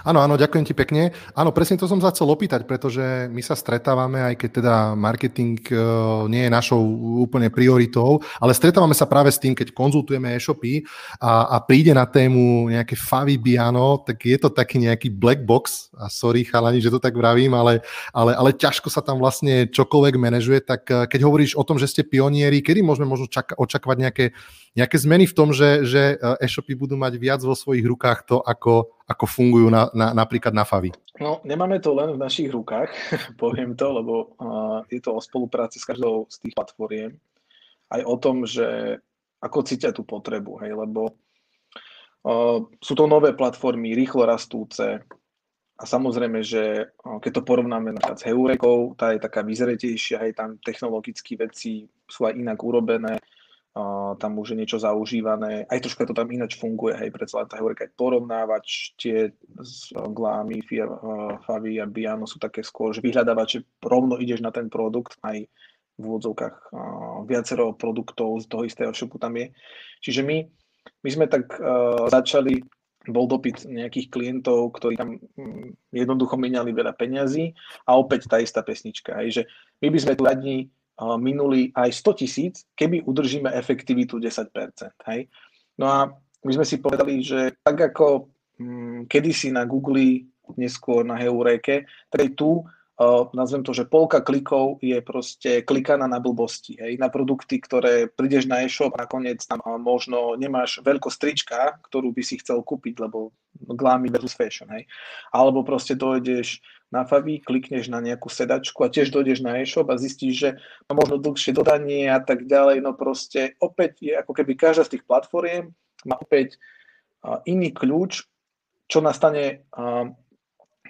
Áno, áno, ďakujem ti pekne. Áno, presne to som sa chcel opýtať, pretože my sa stretávame, aj keď teda marketing uh, nie je našou úplne prioritou, ale stretávame sa práve s tým, keď konzultujeme e-shopy a, a príde na tému nejaké Favi Biano, tak je to taký nejaký black box, a sorry chalani, že to tak vravím, ale, ale, ale ťažko sa tam vlastne čokoľvek manažuje, tak uh, keď hovoríš o tom, že ste pionieri, kedy môžeme možno čaka- očakávať nejaké, nejaké zmeny v tom, že, že e-shopy budú mať viac vo svojich rukách to, ako ako fungujú na, na, napríklad na Favi? No, nemáme to len v našich rukách, [laughs] poviem to, lebo uh, je to o spolupráci s každou z tých platformiem. Aj o tom, že ako cítia tú potrebu, hej, lebo uh, sú to nové platformy, rýchlo rastúce a samozrejme, že keď to porovnáme napríklad s Heurekou, tá je taká vyzretejšia, aj tam technologické veci sú aj inak urobené, tam už je niečo zaužívané, aj troška to tam ináč funguje, hej, predsa len tá aj porovnávač, tie z Glámy, Favi a Biano sú také skôr, že vyhľadávače rovno ideš na ten produkt, aj v úvodzovkách viacero produktov z toho istého shopu tam je. Čiže my, my sme tak uh, začali, bol dopyt nejakých klientov, ktorí tam um, jednoducho meniali veľa peňazí a opäť tá istá pesnička, hej, že my by sme tu radni minuli aj 100 tisíc, keby udržíme efektivitu 10%. Hej? No a my sme si povedali, že tak ako hm, kedysi na Google, neskôr na Heureke, tak aj tu uh, nazvem to, že polka klikov je proste klikaná na blbosti. Hej? Na produkty, ktoré prídeš na e-shop a nakoniec tam uh, možno nemáš veľkosť trička, ktorú by si chcel kúpiť, lebo glámy versus fashion. Hej? Alebo proste dojdeš na Favi, klikneš na nejakú sedačku a tiež dojdeš na e-shop a zistíš, že má možno dlhšie dodanie a tak ďalej. No proste opäť je ako keby každá z tých platformiem má opäť iný kľúč, čo nastane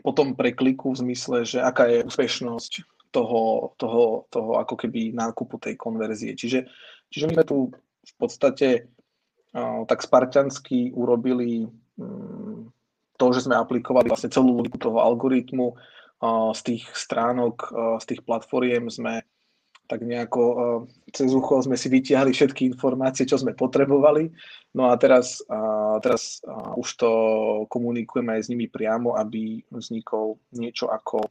potom pre kliku v zmysle, že aká je úspešnosť toho, toho, toho ako keby nákupu tej konverzie. Čiže, čiže my sme tu v podstate tak spartiansky urobili mm, to, že sme aplikovali vlastne celú logiku toho algoritmu z tých stránok, z tých platformiem sme tak nejako cez ucho sme si vytiahli všetky informácie, čo sme potrebovali. No a teraz, teraz už to komunikujeme aj s nimi priamo, aby vznikol niečo ako,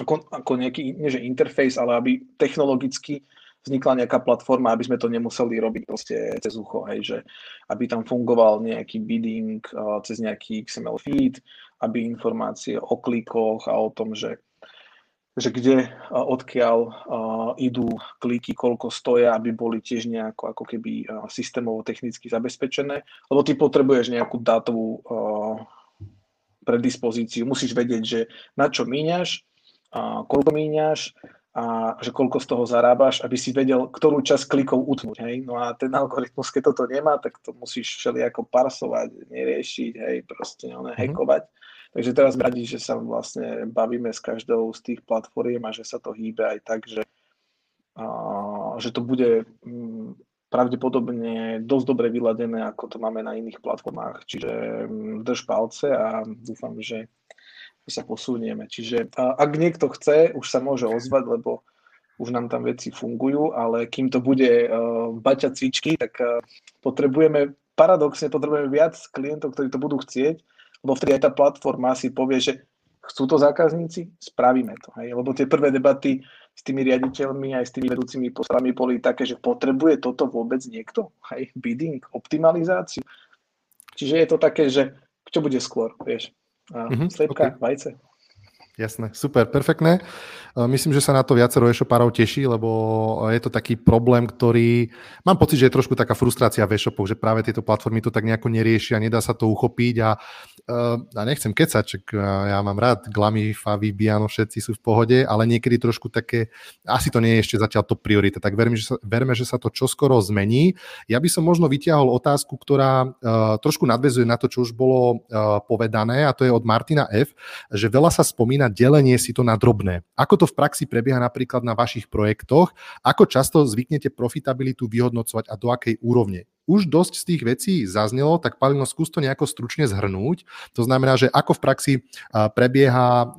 ako, ako nejaký, nie že interfejs, ale aby technologicky vznikla nejaká platforma, aby sme to nemuseli robiť proste cez ucho, hej, že aby tam fungoval nejaký bidding uh, cez nejaký XML feed, aby informácie o klikoch a o tom, že že kde uh, odkiaľ uh, idú kliky, koľko stoja, aby boli tiež nejako ako keby uh, systémovo technicky zabezpečené, lebo ty potrebuješ nejakú dátovú predispozíciu, musíš vedieť, že na čo míňaš, uh, koľko míňaš, a že koľko z toho zarábaš, aby si vedel, ktorú časť klikov utnúť. Hej? No a ten algoritmus, keď toto nemá, tak to musíš všelijako parsovať, neriešiť, hej, proste mm-hmm. hackovať. Takže teraz radi, že sa vlastne bavíme s každou z tých platform a že sa to hýbe aj tak, že, a, že to bude m, mm, pravdepodobne dosť dobre vyladené, ako to máme na iných platformách. Čiže m, mm, drž palce a dúfam, že sa posunieme. Čiže ak niekto chce, už sa môže ozvať, lebo už nám tam veci fungujú, ale kým to bude uh, baťa cvičky, tak uh, potrebujeme, paradoxne potrebujeme viac klientov, ktorí to budú chcieť, lebo vtedy aj tá platforma si povie, že chcú to zákazníci, spravíme to. Hej? Lebo tie prvé debaty s tými riaditeľmi aj s tými vedúcimi postavami boli také, že potrebuje toto vôbec niekto? Hej? Bidding, optimalizáciu. Čiže je to také, že čo bude skôr, vieš? Mm-hmm, sliepka, okay. vajce. Jasné, super, perfektné. Myslím, že sa na to viacero e-shopárov teší, lebo je to taký problém, ktorý... Mám pocit, že je trošku taká frustrácia v e-shopoch, že práve tieto platformy to tak nejako neriešia, nedá sa to uchopiť a, a nechcem kecať, čak ja mám rád Glamy, Favi, Biano, všetci sú v pohode, ale niekedy trošku také... Asi to nie je ešte zatiaľ to priorita, tak verme, že sa, verme, že sa to čoskoro zmení. Ja by som možno vytiahol otázku, ktorá trošku nadvezuje na to, čo už bolo povedané a to je od Martina F., že veľa sa spomína delenie si to na drobné. Ako to v praxi prebieha napríklad na vašich projektoch? Ako často zvyknete profitabilitu vyhodnocovať a do akej úrovne? Už dosť z tých vecí zaznelo, tak Palino, skús to nejako stručne zhrnúť. To znamená, že ako v praxi prebieha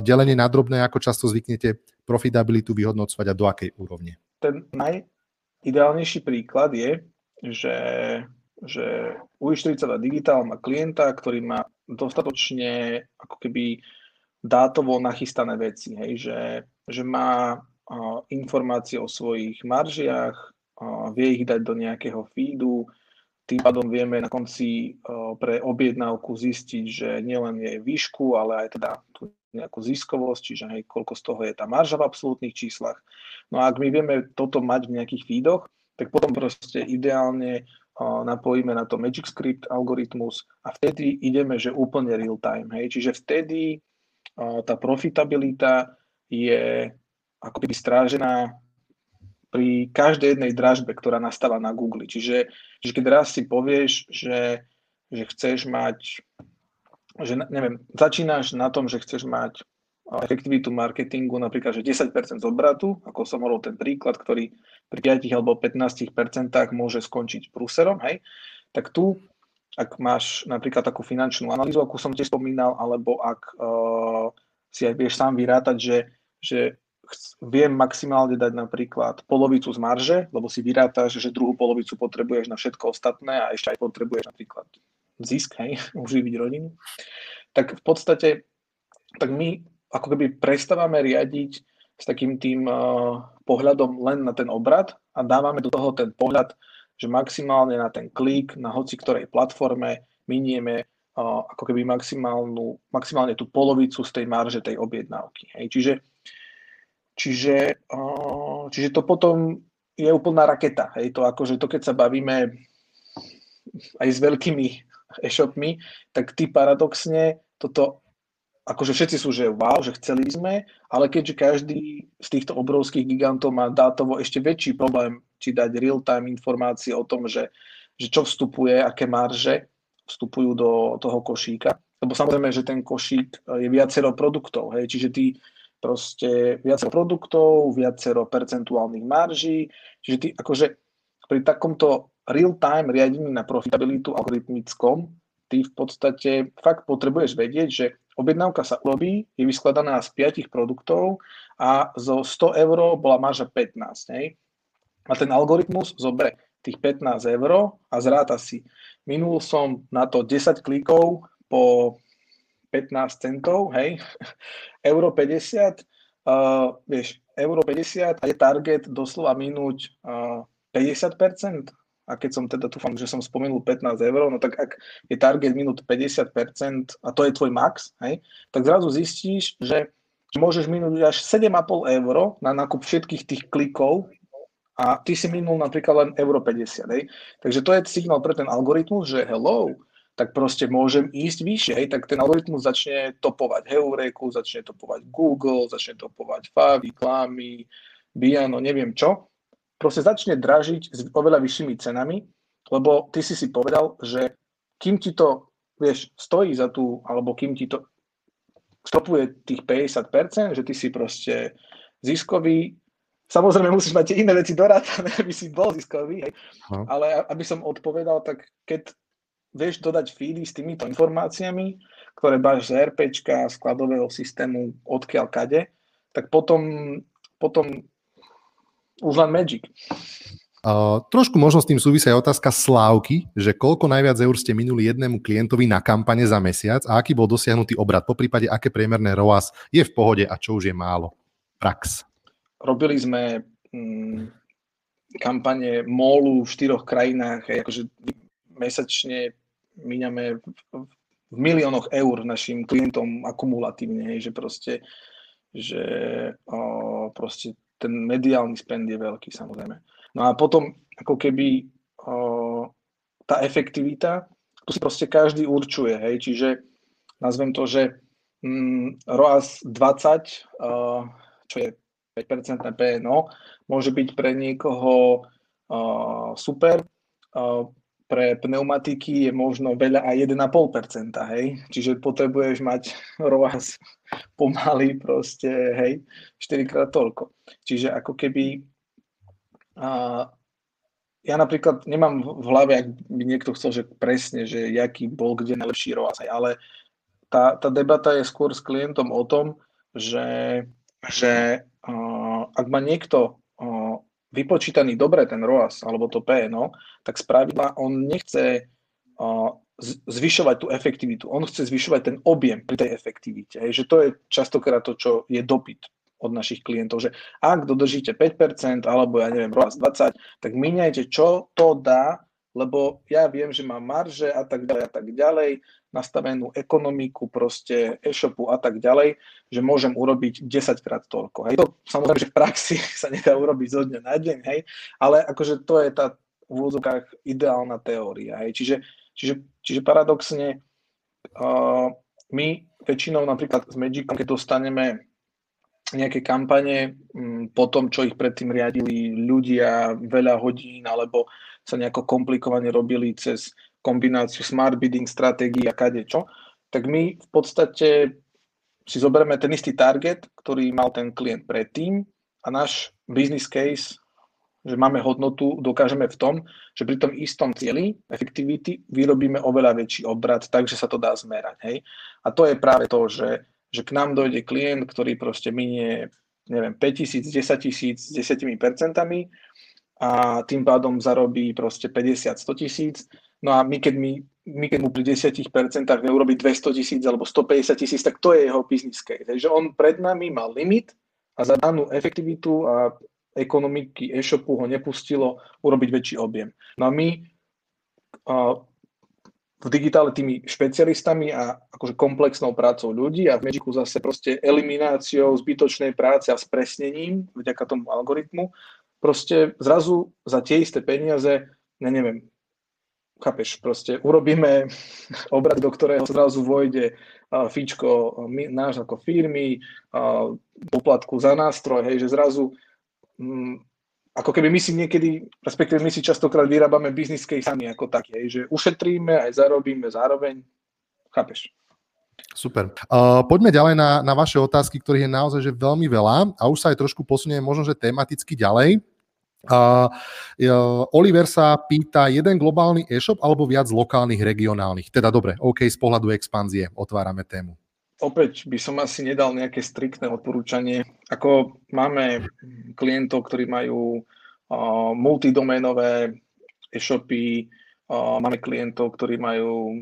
delenie na drobné, ako často zvyknete profitabilitu vyhodnocovať a do akej úrovne? Ten najideálnejší príklad je, že že UI42 Digital má klienta, ktorý má dostatočne ako keby dátovo nachystané veci, hej, že, že má uh, informácie o svojich maržiach, uh, vie ich dať do nejakého feedu, tým pádom vieme na konci uh, pre objednávku zistiť, že nielen jej výšku, ale aj teda tú nejakú ziskovosť, čiže hej, koľko z toho je tá marža v absolútnych číslach. No a ak my vieme toto mať v nejakých feedoch, tak potom proste ideálne napojíme na to Magic Script algoritmus a vtedy ideme, že úplne real time. Hej? Čiže vtedy tá profitabilita je ako keby strážená pri každej jednej dražbe, ktorá nastala na Google. Čiže, že keď raz si povieš, že, že chceš mať, že neviem, začínaš na tom, že chceš mať efektivitu marketingu, napríklad, že 10% z obratu, ako som hovoril ten príklad, ktorý pri 5 alebo 15% môže skončiť prúserom, hej, tak tu, ak máš napríklad takú finančnú analýzu, ako som tiež spomínal, alebo ak uh, si aj vieš sám vyrátať, že, že viem maximálne dať napríklad polovicu z marže, lebo si vyrátaš, že druhú polovicu potrebuješ na všetko ostatné a ešte aj potrebuješ napríklad zisk, hej, [laughs] uživiť rodinu, tak v podstate tak my ako keby prestávame riadiť s takým tým uh, pohľadom len na ten obrad a dávame do toho ten pohľad, že maximálne na ten klik na hoci ktorej platforme minieme ako keby maximálnu, maximálne tú polovicu z tej marže tej objednávky. Hej. Čiže, čiže, čiže to potom je úplná raketa. Hej. To akože to, keď sa bavíme aj s veľkými e-shopmi, tak ty paradoxne toto akože všetci sú, že wow, že chceli sme, ale keďže každý z týchto obrovských gigantov má dátovo ešte väčší problém, či dať real-time informácie o tom, že, že čo vstupuje, aké marže vstupujú do toho košíka. Lebo samozrejme, že ten košík je viacero produktov, hej, čiže ty proste viacero produktov, viacero percentuálnych marží, čiže ty akože pri takomto real-time riadení na profitabilitu algoritmickom, ty v podstate fakt potrebuješ vedieť, že objednávka sa urobí, je vyskladaná z 5 produktov a zo 100 eur bola marža 15. Hej? A ten algoritmus zoberie tých 15 eur a zráta si. Minul som na to 10 klikov po 15 centov, hej, [laughs] euro 50, uh, vieš, euro 50 a je target doslova minúť uh, 50%, a keď som teda dúfam, že som spomenul 15 eur, no tak ak je target minút 50% a to je tvoj max, hej, tak zrazu zistíš, že môžeš minúť až 7,5 eur na nákup všetkých tých klikov a ty si minul napríklad len euro 50. Hej. Takže to je signál pre ten algoritmus, že hello, tak proste môžem ísť vyššie, hej, tak ten algoritmus začne topovať Heureku, začne topovať Google, začne topovať Favi, Klamy, Biano, neviem čo proste začne dražiť s oveľa vyššími cenami, lebo ty si si povedal, že kým ti to, vieš, stojí za tú, alebo kým ti to stopuje tých 50%, že ty si proste ziskový, Samozrejme musíš mať tie iné veci dorátané, [laughs] aby si bol ziskový, hej. No. ale aby som odpovedal, tak keď vieš dodať feedy s týmito informáciami, ktoré máš z RPčka, skladového systému, odkiaľ kade, tak potom, potom už len Magic. Uh, trošku možno s tým súvisia aj otázka slávky, že koľko najviac eur ste minuli jednému klientovi na kampane za mesiac a aký bol dosiahnutý obrad, po prípade aké priemerné ROAS je v pohode a čo už je málo. Prax. Robili sme mm, kampane MOLu v štyroch krajinách, hej, akože mesačne míňame v, v miliónoch eur našim klientom akumulatívne, hej, že proste že o, proste ten mediálny spend je veľký samozrejme. No a potom ako keby o, tá efektivita, tu si proste každý určuje, hej, čiže nazvem to, že mm, ROAS 20, o, čo je 5% PNO, môže byť pre niekoho o, super, o, pre pneumatiky je možno veľa aj 1,5%, hej. Čiže potrebuješ mať [laughs] ROAS pomaly proste, hej, 4 krát toľko. Čiže ako keby a, ja napríklad nemám v hlave, ak by niekto chcel, že presne, že jaký bol kde najlepší ROAS, ale tá, tá debata je skôr s klientom o tom, že, že uh, ak má niekto vypočítaný dobre ten ROAS alebo to PNO, tak spravidla on nechce zvyšovať tú efektivitu. On chce zvyšovať ten objem pri tej efektivite. Že to je častokrát to, čo je dopyt od našich klientov, že ak dodržíte 5% alebo ja neviem, ROAS 20, tak míňajte, čo to dá, lebo ja viem, že mám marže a tak ďalej a tak ďalej, nastavenú ekonomiku, proste e-shopu a tak ďalej, že môžem urobiť 10 krát toľko. Hej. To samozrejme, že v praxi [laughs] sa nedá urobiť zo dňa na deň, hej, ale akože to je tá v úvodzovkách ideálna teória. Hej. Čiže Čiže, čiže paradoxne uh, my väčšinou napríklad s Magicom, keď dostaneme nejaké kampane po tom, čo ich predtým riadili ľudia veľa hodín alebo sa nejako komplikovane robili cez kombináciu smart bidding stratégií a kadečo, tak my v podstate si zoberieme ten istý target, ktorý mal ten klient predtým a náš business case že máme hodnotu, dokážeme v tom, že pri tom istom cieli efektivity vyrobíme oveľa väčší obrad, takže sa to dá zmerať. Hej? A to je práve to, že, že k nám dojde klient, ktorý proste minie neviem, 5 tisíc, 10 tisíc s 10 percentami a tým pádom zarobí proste 50, 100 tisíc. No a my keď, my, my keď mu pri 10 percentách neurobi 200 tisíc alebo 150 tisíc, tak to je jeho business case. Takže on pred nami mal limit a za danú efektivitu a ekonomiky e-shopu ho nepustilo urobiť väčší objem. No a my a, v digitále tými špecialistami a akože komplexnou prácou ľudí a v Magicu zase proste elimináciou zbytočnej práce a spresnením vďaka tomu algoritmu, proste zrazu za tie isté peniaze, ne, neviem, chápeš, proste urobíme [laughs] obrad, do ktorého zrazu vojde fíčko náš ako firmy, poplatku za nástroj, hej, že zrazu Mm, ako keby my si niekedy, respektíve my si častokrát vyrábame business case sami ako také, že ušetríme aj zarobíme zároveň. Chápeš? Super. Uh, poďme ďalej na, na vaše otázky, ktorých je naozaj že veľmi veľa a už sa aj trošku posunieme možno, že tematicky ďalej. Uh, uh, Oliver sa pýta, jeden globálny e-shop alebo viac lokálnych, regionálnych? Teda dobre, OK, z pohľadu expanzie otvárame tému opäť by som asi nedal nejaké striktné odporúčanie. Ako máme klientov, ktorí majú uh, multidoménové e-shopy, uh, máme klientov, ktorí majú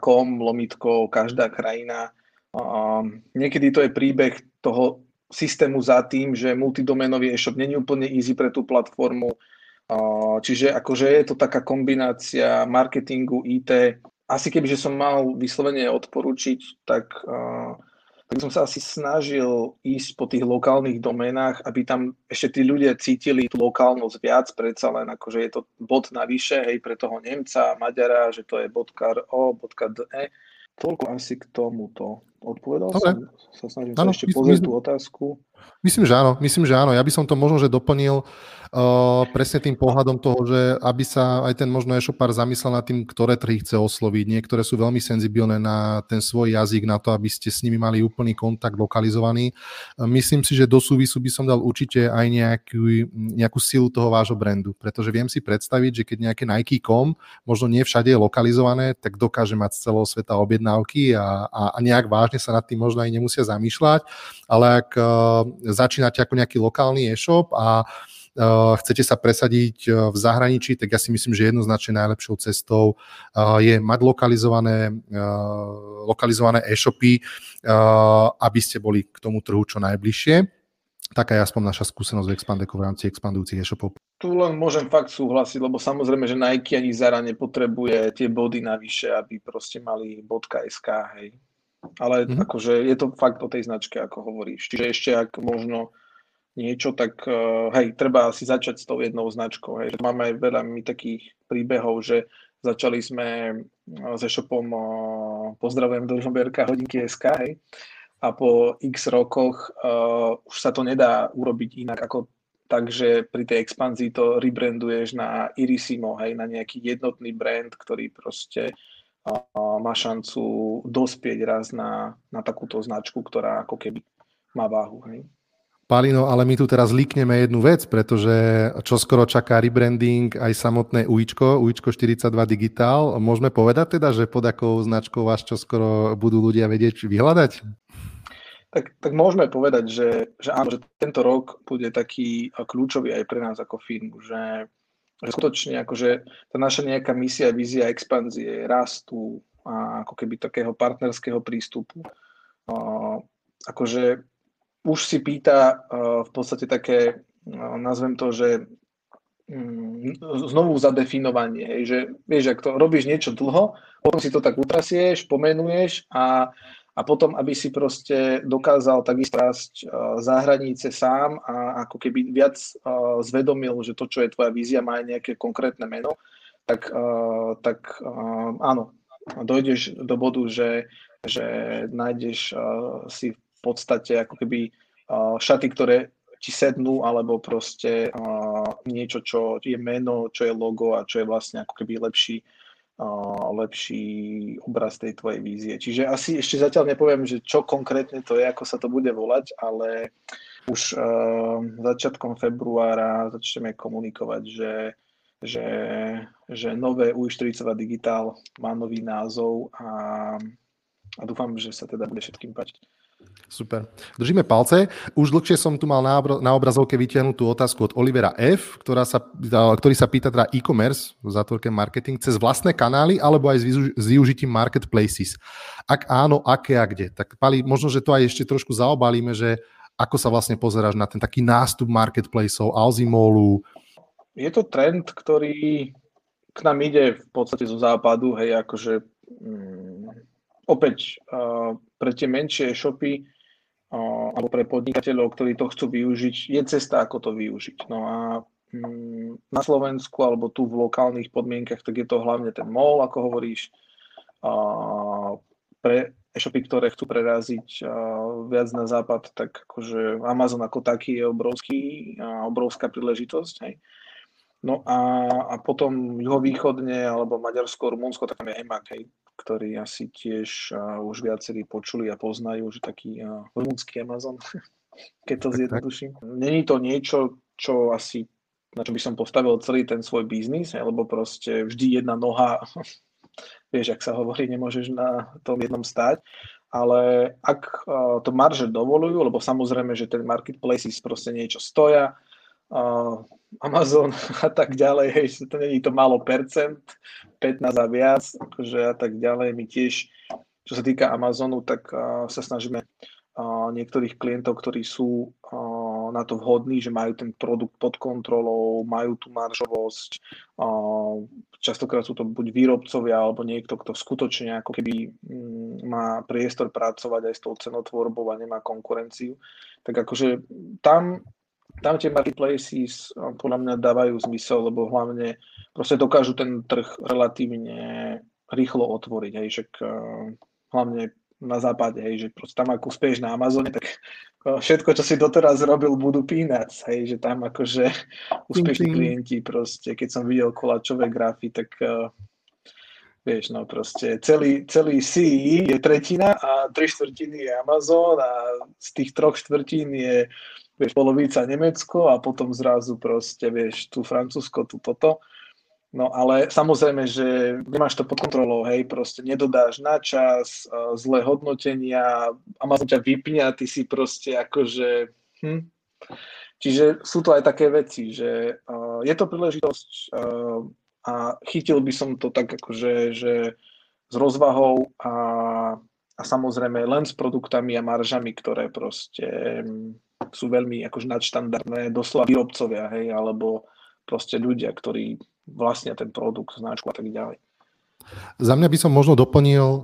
.com, lomitko, každá krajina. Uh, niekedy to je príbeh toho systému za tým, že multidoménový e-shop není úplne easy pre tú platformu. Čiže akože je to taká kombinácia marketingu, IT, asi keby, som mal vyslovene odporučiť, tak, tak som sa asi snažil ísť po tých lokálnych domenách, aby tam ešte tí ľudia cítili tú lokálnosť viac, predsa len akože je to bod navyše, hej, pre toho Nemca, Maďara, že to je .ro, .de. Toľko asi k tomuto. Odpovedal Dobre. som? Sa snažím ano, sa ešte pozrieť tú otázku. Myslím, že áno. Myslím, že áno. Ja by som to možno, že doplnil uh, presne tým pohľadom toho, že aby sa aj ten možno e-shopár zamyslel nad tým, ktoré trhy chce osloviť. Niektoré sú veľmi senzibilné na ten svoj jazyk, na to, aby ste s nimi mali úplný kontakt lokalizovaný. Uh, myslím si, že do súvisu by som dal určite aj nejakú, nejakú silu toho vášho brandu, pretože viem si predstaviť, že keď nejaké Nike.com možno nie všade je lokalizované, tak dokáže mať z celého sveta objednávky a, a, a nejak vážne sa nad tým možno aj nemusia zamýšľať, ale ak uh, začínate ako nejaký lokálny e-shop a uh, chcete sa presadiť uh, v zahraničí, tak ja si myslím, že jednoznačne najlepšou cestou uh, je mať lokalizované, lokalizované e-shopy, aby ste boli k tomu trhu čo najbližšie. Taká je aspoň naša skúsenosť v Expandeku v rámci expandujúcich e-shopov. Tu len môžem fakt súhlasiť, lebo samozrejme, že Nike ani Zara nepotrebuje tie body navyše, aby proste mali .sk, hej. Ale mm-hmm. akože je to fakt o tej značke, ako hovoríš. Čiže ešte ak možno niečo, tak uh, hej, treba si začať s tou jednou značkou. Hej. Máme aj veľa my takých príbehov, že začali sme uh, s e-shopom uh, pozdravujem do Žomberka hodinky SK, hej, a po x rokoch uh, už sa to nedá urobiť inak ako takže pri tej expanzii to rebranduješ na Irisimo, hej, na nejaký jednotný brand, ktorý proste má šancu dospieť raz na, na takúto značku, ktorá ako keby má váhu. Hej. Palino, ale my tu teraz líkneme jednu vec, pretože čo skoro čaká rebranding aj samotné UIčko, UIčko 42 Digital. Môžeme povedať teda, že pod akou značkou vás čo skoro budú ľudia vedieť vyhľadať? Tak, tak môžeme povedať, že, že áno, že tento rok bude taký kľúčový aj pre nás ako firmu, že, skutočne akože tá naša nejaká misia, vízia expanzie, rastu a ako keby takého partnerského prístupu, akože už si pýta v podstate také, nazvem to, že um, znovu zadefinovanie, hej, že vieš, ak to robíš niečo dlho, potom si to tak utrasieš, pomenuješ a a potom, aby si proste dokázal takisto rásť uh, za hranice sám a ako keby viac uh, zvedomil, že to, čo je tvoja vízia, má aj nejaké konkrétne meno, tak, uh, tak áno, dojdeš do bodu, že, že nájdeš si v podstate ako keby šaty, ktoré ti sednú, alebo proste niečo, čo je meno, čo je logo a čo je vlastne ako keby lepší lepší obraz tej tvojej vízie. Čiže asi ešte zatiaľ nepoviem, že čo konkrétne to je, ako sa to bude volať, ale už uh, začiatkom februára začneme komunikovať, že, že, že nové UI40 Digital má nový názov a, a dúfam, že sa teda bude všetkým páčiť. Super. Držíme palce. Už dlhšie som tu mal na obrazovke vytiahnutú otázku od Olivera F, ktorá sa, ktorý sa pýta teda e-commerce v zátvorke marketing cez vlastné kanály alebo aj s využitím marketplaces. Ak áno, aké a kde? Tak Pali, možno, že to aj ešte trošku zaobalíme, že ako sa vlastne pozeráš na ten taký nástup marketplaceov, Alzimolu? Je to trend, ktorý k nám ide v podstate zo západu, hej, akože mm, opäť uh, pre tie menšie shopy alebo pre podnikateľov, ktorí to chcú využiť, je cesta, ako to využiť. No a mm, na Slovensku alebo tu v lokálnych podmienkach, tak je to hlavne ten mall, ako hovoríš, pre e-shopy, ktoré chcú preraziť viac na západ, tak akože Amazon ako taký je obrovský, obrovská príležitosť. Hej. No a, a potom juhovýchodne, alebo Maďarsko, Rumunsko, tak tam je EMAG, hej, ktorý asi tiež uh, už viacerí počuli a poznajú, že taký uh, rumunský Amazon, [laughs] keď to zjednoduším. Není to niečo, čo asi na čo by som postavil celý ten svoj biznis, lebo proste vždy jedna noha, [laughs] vieš, ak sa hovorí, nemôžeš na tom jednom stáť, ale ak to marže dovolujú, lebo samozrejme, že ten marketplaces proste niečo stoja, Amazon [laughs] a tak ďalej, hej, to není to málo percent, 15 a viac, akože a tak ďalej. My tiež, čo sa týka Amazonu, tak uh, sa snažíme uh, niektorých klientov, ktorí sú uh, na to vhodní, že majú ten produkt pod kontrolou, majú tú maržovosť, uh, častokrát sú to buď výrobcovia, alebo niekto, kto skutočne ako keby um, má priestor pracovať aj s tou cenotvorbou a nemá konkurenciu, tak akože tam tam tie marketplaces podľa mňa dávajú zmysel, lebo hlavne proste dokážu ten trh relatívne rýchlo otvoriť, hej, že hlavne na západe, hej, že proste tam ako uspieš na Amazone, tak všetko, čo si doteraz robil, budú pínať, hej, že tam akože úspešní klienti proste, keď som videl kolačové grafy, tak uh, vieš, no proste celý, celý CE je tretina a tri štvrtiny je Amazon a z tých troch štvrtín je vieš, polovica Nemecko a potom zrazu proste, vieš, tu Francúzsko, tu toto. No ale samozrejme, že nemáš to pod kontrolou, hej, proste nedodáš na čas, zlé hodnotenia, Amazon ťa vypne a ty si proste akože... Hm. Čiže sú to aj také veci, že uh, je to príležitosť uh, a chytil by som to tak akože, že s rozvahou a, a samozrejme len s produktami a maržami, ktoré proste sú veľmi akože nadštandardné, doslova výrobcovia, hej, alebo proste ľudia, ktorí vlastnia ten produkt, značku a tak ďalej. Za mňa by som možno doplnil, eh,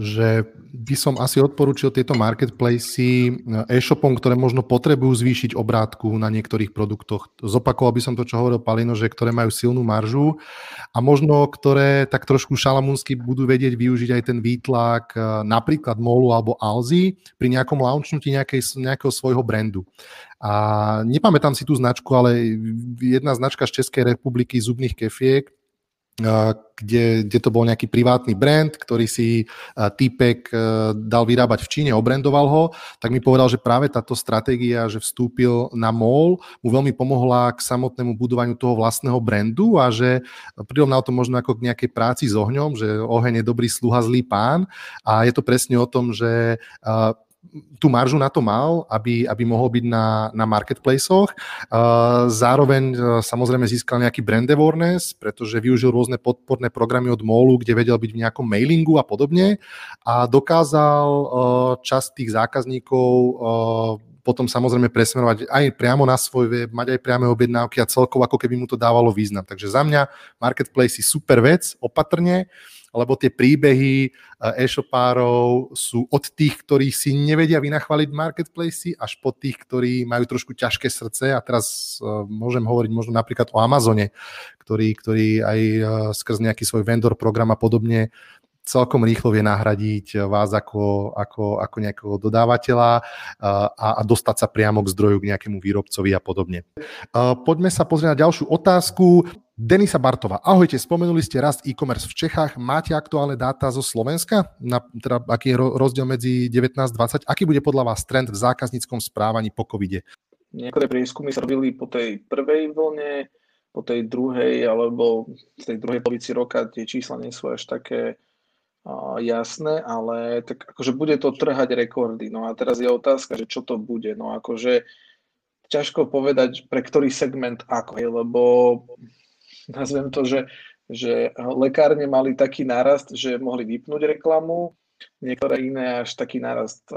že by som asi odporúčil tieto marketplacy eh, e-shopom, ktoré možno potrebujú zvýšiť obrátku na niektorých produktoch. Zopakoval by som to, čo hovoril Palino, že ktoré majú silnú maržu a možno ktoré tak trošku šalamúnsky budú vedieť využiť aj ten výtlak eh, napríklad Molu alebo Alzy pri nejakom launchnutí nejakej, nejakého svojho brandu. A nepamätám si tú značku, ale jedna značka z Českej republiky zubných kefiek, kde, kde to bol nejaký privátny brand, ktorý si týpek dal vyrábať v Číne, obrandoval ho, tak mi povedal, že práve táto stratégia, že vstúpil na MOL, mu veľmi pomohla k samotnému budovaniu toho vlastného brandu a že prirovnal to možno ako k nejakej práci s ohňom, že oheň je dobrý sluha, zlý pán. A je to presne o tom, že tú maržu na to mal, aby, aby mohol byť na, na marketplaceoch. Zároveň samozrejme získal nejaký brand awareness, pretože využil rôzne podporné programy od MOLu, kde vedel byť v nejakom mailingu a podobne a dokázal časť tých zákazníkov potom samozrejme presmerovať aj priamo na svoj web, mať aj priame objednávky a celkovo ako keby mu to dávalo význam. Takže za mňa marketplace je super vec, opatrne, lebo tie príbehy eh, e-shopárov sú od tých, ktorí si nevedia vynachvaliť marketplace až po tých, ktorí majú trošku ťažké srdce a teraz uh, môžem hovoriť možno napríklad o Amazone, ktorý, ktorý aj uh, skrz nejaký svoj vendor program a podobne celkom rýchlo vie nahradiť vás ako, ako, ako nejakého dodávateľa a, a dostať sa priamo k zdroju, k nejakému výrobcovi a podobne. Poďme sa pozrieť na ďalšiu otázku. Denisa Bartova. Ahojte, spomenuli ste rast e-commerce v Čechách. Máte aktuálne dáta zo Slovenska? Na, teda, aký je rozdiel medzi 19 a 20? Aký bude podľa vás trend v zákazníckom správaní po covide? Niektoré prieskumy sa robili po tej prvej vlne, po tej druhej, alebo v tej druhej polovici roka tie čísla nie sú až také jasné, ale tak akože bude to trhať rekordy. No a teraz je otázka, že čo to bude. No akože ťažko povedať, pre ktorý segment ako, je, lebo nazvem to, že, že lekárne mali taký nárast, že mohli vypnúť reklamu, niektoré iné až taký nárast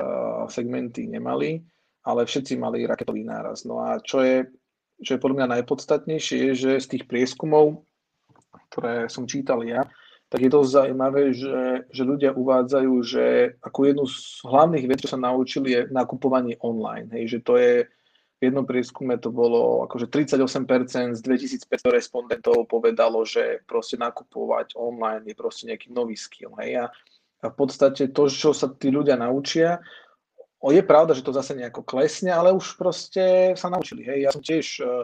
segmenty nemali, ale všetci mali raketový nárast. No a čo je, čo je podľa mňa najpodstatnejšie, je, že z tých prieskumov, ktoré som čítal ja, tak je dosť zaujímavé, že, že ľudia uvádzajú, že ako jednu z hlavných vecí, čo sa naučili, je nakupovanie online. Hej, že to je, v jednom prieskume to bolo akože 38% z 2500 respondentov povedalo, že proste nakupovať online je proste nejaký nový skill. Hej, a, a v podstate to, čo sa tí ľudia naučia, o, je pravda, že to zase nejako klesne, ale už proste sa naučili. Hej, ja som tiež uh,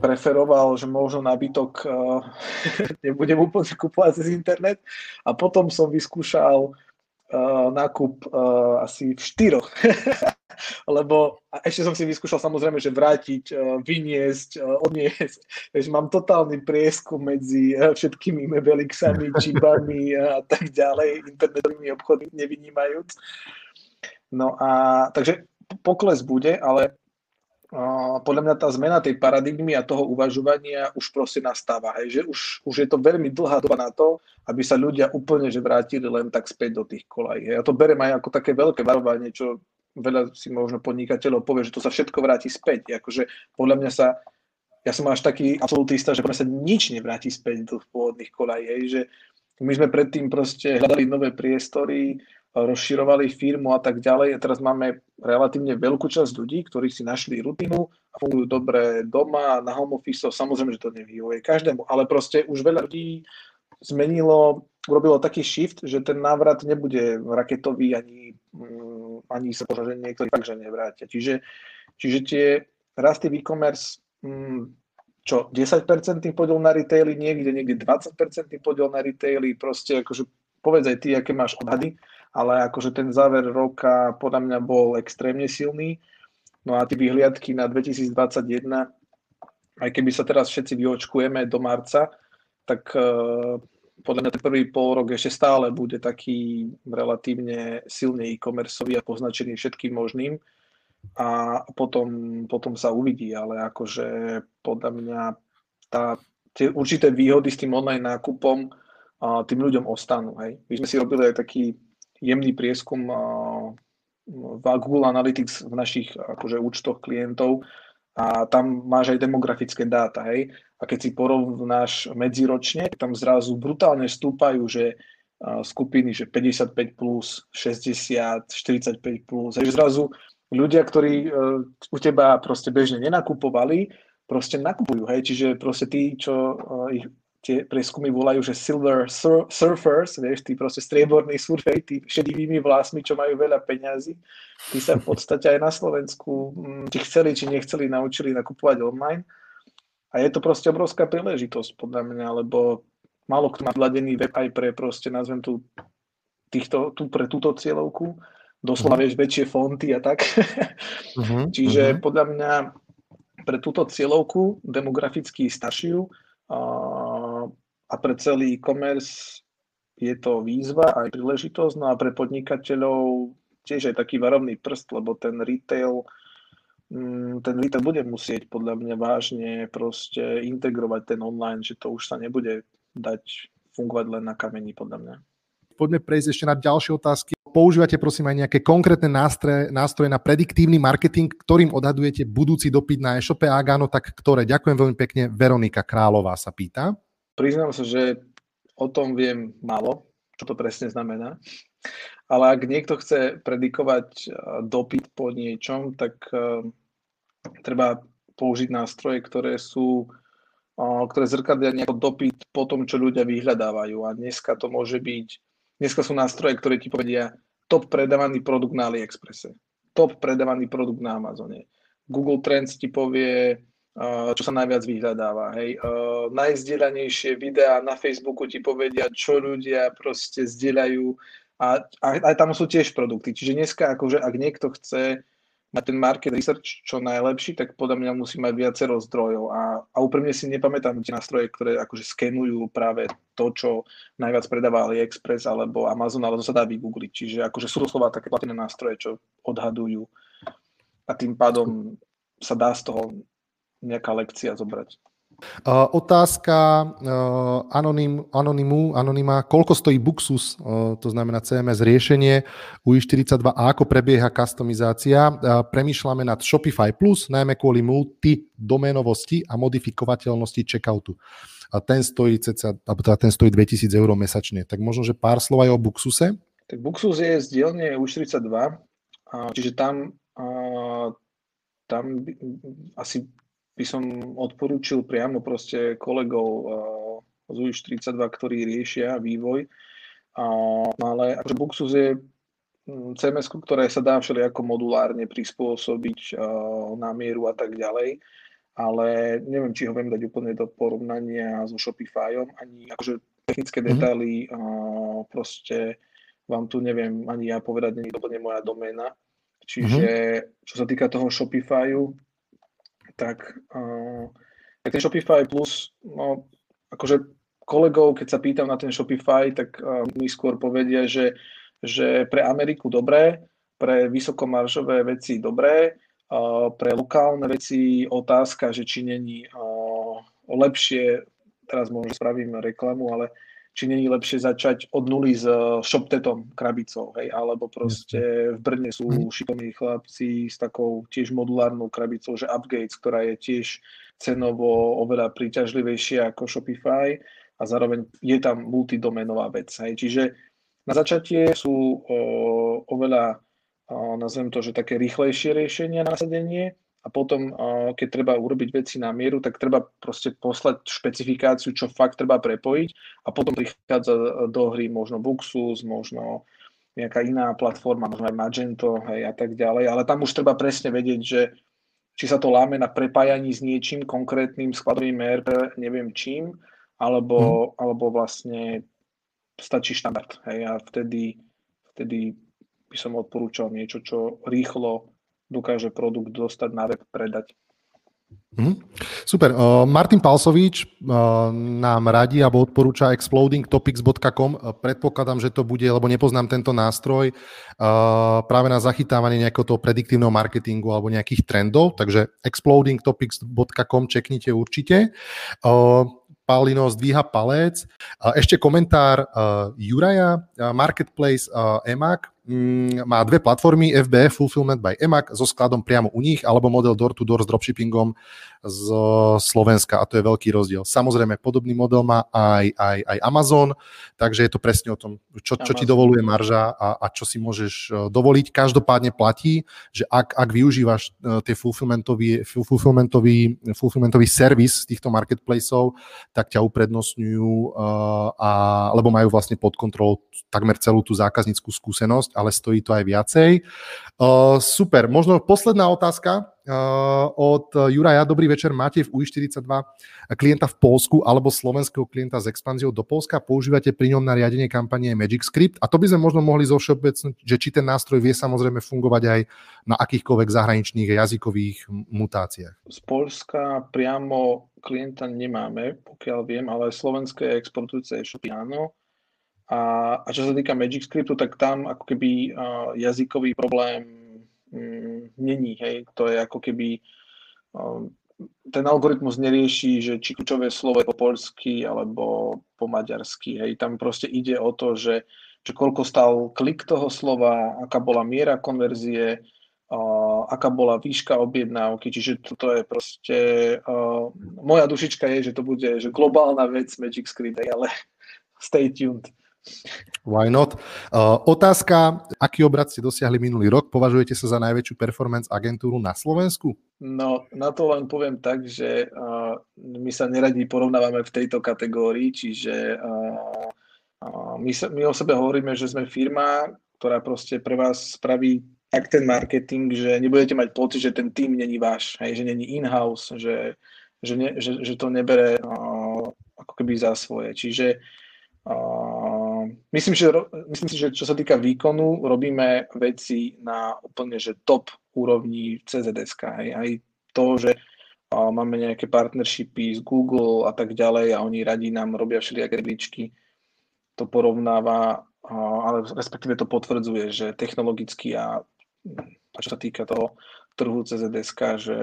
preferoval, že možno nábytok uh, [laughs] nebudem úplne kupovať cez internet. A potom som vyskúšal uh, nákup uh, asi v štyroch. [laughs] Lebo a ešte som si vyskúšal samozrejme, že vrátiť, uh, vyniesť, uh, odniesť. Takže mám totálny prieskum medzi uh, všetkými Mebelixami, čipami [laughs] uh, a tak ďalej, internetovými obchodmi nevynímajúc. No a takže pokles bude, ale podľa mňa tá zmena tej paradigmy a toho uvažovania už proste nastáva. Hej, že už, už je to veľmi dlhá doba na to, aby sa ľudia úplne že vrátili len tak späť do tých kolají. Ja to berem aj ako také veľké varovanie, čo veľa si možno podnikateľov povie, že to sa všetko vráti späť. Akože podľa mňa sa, ja som až taký absolutista, že sa nič nevráti späť do pôvodných kolají. Že my sme predtým proste hľadali nové priestory, rozširovali firmu a tak ďalej. A teraz máme relatívne veľkú časť ľudí, ktorí si našli rutinu a fungujú dobre doma, na home office. Samozrejme, že to nevyhovuje každému, ale proste už veľa ľudí zmenilo, urobilo taký shift, že ten návrat nebude raketový ani, mm, ani sa možno, že niektorí fakt, že nevrátia. Čiže, čiže tie rasty v e-commerce mm, čo, 10% podiel na retaily, niekde, niekde 20% podiel na retaily, proste akože povedz aj ty, aké máš odhady, ale akože ten záver roka podľa mňa bol extrémne silný. No a tie vyhliadky na 2021, aj keby sa teraz všetci vyočkujeme do marca, tak uh, podľa mňa ten prvý pol rok ešte stále bude taký relatívne silne e-commerceový a poznačený všetkým možným a potom, potom sa uvidí, ale akože podľa mňa tá, tie určité výhody s tým online nákupom a tým ľuďom ostanú. Hej. My sme si robili aj taký jemný prieskum v Google Analytics v našich akože, účtoch klientov a tam máš aj demografické dáta, hej. A keď si porovnáš medziročne, tam zrazu brutálne stúpajú, že skupiny, že 55 plus, 60, 45 plus, hej, zrazu ľudia, ktorí uh, u teba proste bežne nenakupovali, proste nakupujú, hej, čiže proste tí, čo uh, ich tie prieskumy volajú, že silver sur- surfers, vieš, tí proste strieborní surfej, tí šedivými vlásmi, čo majú veľa peňazí, tí sa v podstate aj na Slovensku, mm, či chceli, či nechceli, naučili nakupovať online. A je to proste obrovská príležitosť, podľa mňa, lebo málo kto má vladený web aj pre proste, nazvem tu, týchto, tu pre túto cieľovku, doslova, uh-huh. vieš, väčšie fonty a tak. Uh-huh. [laughs] Čiže uh-huh. podľa mňa pre túto cieľovku, demograficky staršiu, a pre celý e-commerce je to výzva aj príležitosť, no a pre podnikateľov tiež aj taký varovný prst, lebo ten retail mm, ten retail bude musieť podľa mňa vážne proste integrovať ten online, že to už sa nebude dať fungovať len na kameni podľa mňa. Poďme prejsť ešte na ďalšie otázky. Používate prosím aj nejaké konkrétne nástroje, nástroje na prediktívny marketing, ktorým odhadujete budúci dopyt na e-shope? Ak áno, tak ktoré? Ďakujem veľmi pekne. Veronika Králová sa pýta. Priznám sa, že o tom viem málo, čo to presne znamená. Ale ak niekto chce predikovať eh, dopyt po niečom, tak uh, treba použiť nástroje, ktoré sú uh, ktoré zrkadlia nejako dopyt po tom, čo ľudia vyhľadávajú. A dneska to môže byť Dneska sú nástroje, ktoré ti povedia top predávaný produkt na AliExpresse, top predávaný produkt na Amazone. Google Trends ti povie, čo sa najviac vyhľadáva. Hej. Najzdieľanejšie videá na Facebooku ti povedia, čo ľudia proste zdieľajú a, a aj tam sú tiež produkty. Čiže dneska, akože, ak niekto chce na ten market research čo najlepší, tak podľa mňa musí mať viacero zdrojov. A, a úprimne si nepamätám tie nástroje, ktoré akože skenujú práve to, čo najviac predáva AliExpress alebo Amazon, ale to sa dá vygoogliť. Čiže akože sú doslova také platené nástroje, čo odhadujú a tým pádom sa dá z toho nejaká lekcia zobrať. Uh, otázka uh, anonym, anonymu, anonyma, koľko stojí Buxus, uh, to znamená CMS riešenie UI42 a ako prebieha customizácia. Uh, premýšľame nad Shopify Plus, najmä kvôli multidoménovosti a modifikovateľnosti checkoutu. A ten stojí, ceca, teda ten stojí 2000 eur mesačne. Tak možno, že pár slov aj o Buxuse? Tak Buxus je z dielne U42, čiže tam, tam asi by som odporúčil priamo proste kolegov uh, z UIŠ 32, ktorí riešia vývoj. Ale akože Buxus je mm, CMS, ktoré sa dá všelijako modulárne prispôsobiť uh, na mieru a tak ďalej, ale neviem, či ho viem dať úplne do porovnania so Shopifyom, ani akože technické mm-hmm. detaily uh, proste vám tu neviem ani ja povedať, nie je úplne moja doména. Čiže mm-hmm. čo sa týka toho Shopifyu, tak, uh, tak ten Shopify Plus, no, akože kolegov, keď sa pýtam na ten Shopify, tak uh, mi skôr povedia, že, že pre Ameriku dobré, pre vysokomaržové veci dobré, uh, pre lokálne veci otázka, že či není uh, lepšie, teraz možno spravím reklamu, ale či není lepšie začať od nuly s eh, ShopTetom krabicou, hej, alebo proste v Brne sú mhm. šikovní chlapci s takou tiež modulárnou krabicou, že Upgates, ktorá je tiež cenovo oveľa príťažlivejšia ako Shopify a zároveň je tam multidomenová vec. Hej. Čiže na začatie sú o, oveľa, o, nazvem to, že také rýchlejšie riešenia na nasadenie, a potom, keď treba urobiť veci na mieru, tak treba proste poslať špecifikáciu, čo fakt treba prepojiť a potom prichádza do hry možno Buxus, možno nejaká iná platforma, možno aj Magento hej, a tak ďalej, ale tam už treba presne vedieť, že či sa to láme na prepájaní s niečím konkrétnym skladovým ERP, neviem čím, alebo, hmm. alebo vlastne stačí štandard. Hej, a vtedy, vtedy by som odporúčal niečo, čo rýchlo dokáže produkt dostať na web, predať. Mm, super. Uh, Martin Palsovič uh, nám radí alebo odporúča explodingtopics.com. Uh, predpokladám, že to bude, lebo nepoznám tento nástroj, práve na zachytávanie nejakého toho prediktívneho marketingu alebo nejakých trendov, takže explodingtopics.com čeknite určite. Paulino zdvíha palec. Ešte komentár Juraja, Marketplace EMAC má dve platformy, FBF Fulfillment by EMAC so skladom priamo u nich, alebo model door-to-door s dropshippingom z Slovenska a to je veľký rozdiel. Samozrejme, podobný model má aj, aj, aj Amazon, takže je to presne o tom, čo, čo ti dovoluje marža a, a čo si môžeš e, dovoliť. Každopádne platí, že ak, ak využívaš e, tie fulfillmentový, fulfillmentový, fulfillmentový servis týchto marketplaceov, tak ťa uprednostňujú, e, a, lebo majú vlastne pod kontrolou takmer celú tú zákazníckú skúsenosť ale stojí to aj viacej. Uh, super, možno posledná otázka uh, od Juraja. Dobrý večer, máte v UI42 klienta v Polsku alebo slovenského klienta s expanziou do Polska? Používate pri ňom na riadenie kampanie Magic Script? A to by sme možno mohli zo že či ten nástroj vie samozrejme fungovať aj na akýchkoľvek zahraničných jazykových mutáciách. Z Polska priamo klienta nemáme, pokiaľ viem, ale slovenské exportujúce e-shopy áno A, a čo sa týka Magic Scriptu, tak tam ako keby uh, jazykový problém um, není. Hej. To je ako keby um, ten algoritmus nerieši, že či kľúčové slovo je po polsky alebo po maďarsky. Hej. Tam proste ide o to, že, že koľko stal klik toho slova, aká bola miera konverzie, uh, aká bola výška objednávky, čiže toto je proste, uh, moja dušička je, že to bude že globálna vec Magic Script, ale stay tuned. Why not? Uh, otázka, aký obrad ste dosiahli minulý rok? Považujete sa za najväčšiu performance agentúru na Slovensku? No, na to len poviem tak, že uh, my sa neradi porovnávame v tejto kategórii, čiže uh, uh, my, sa, my o sebe hovoríme, že sme firma, ktorá proste pre vás spraví tak ten marketing, že nebudete mať pocit, že ten tým není váš, hej, že není in-house, že, že, ne, že, že to nebere uh, ako keby za svoje. Čiže Uh, myslím, že, myslím si, že čo sa týka výkonu, robíme veci na úplne že top úrovni CZSK. Aj, aj to, že máme nejaké partnershipy z Google a tak ďalej a oni radí nám robia všelijaké rebríčky, to porovnáva, ale respektíve to potvrdzuje, že technologicky a, čo sa týka toho trhu CZSK, že,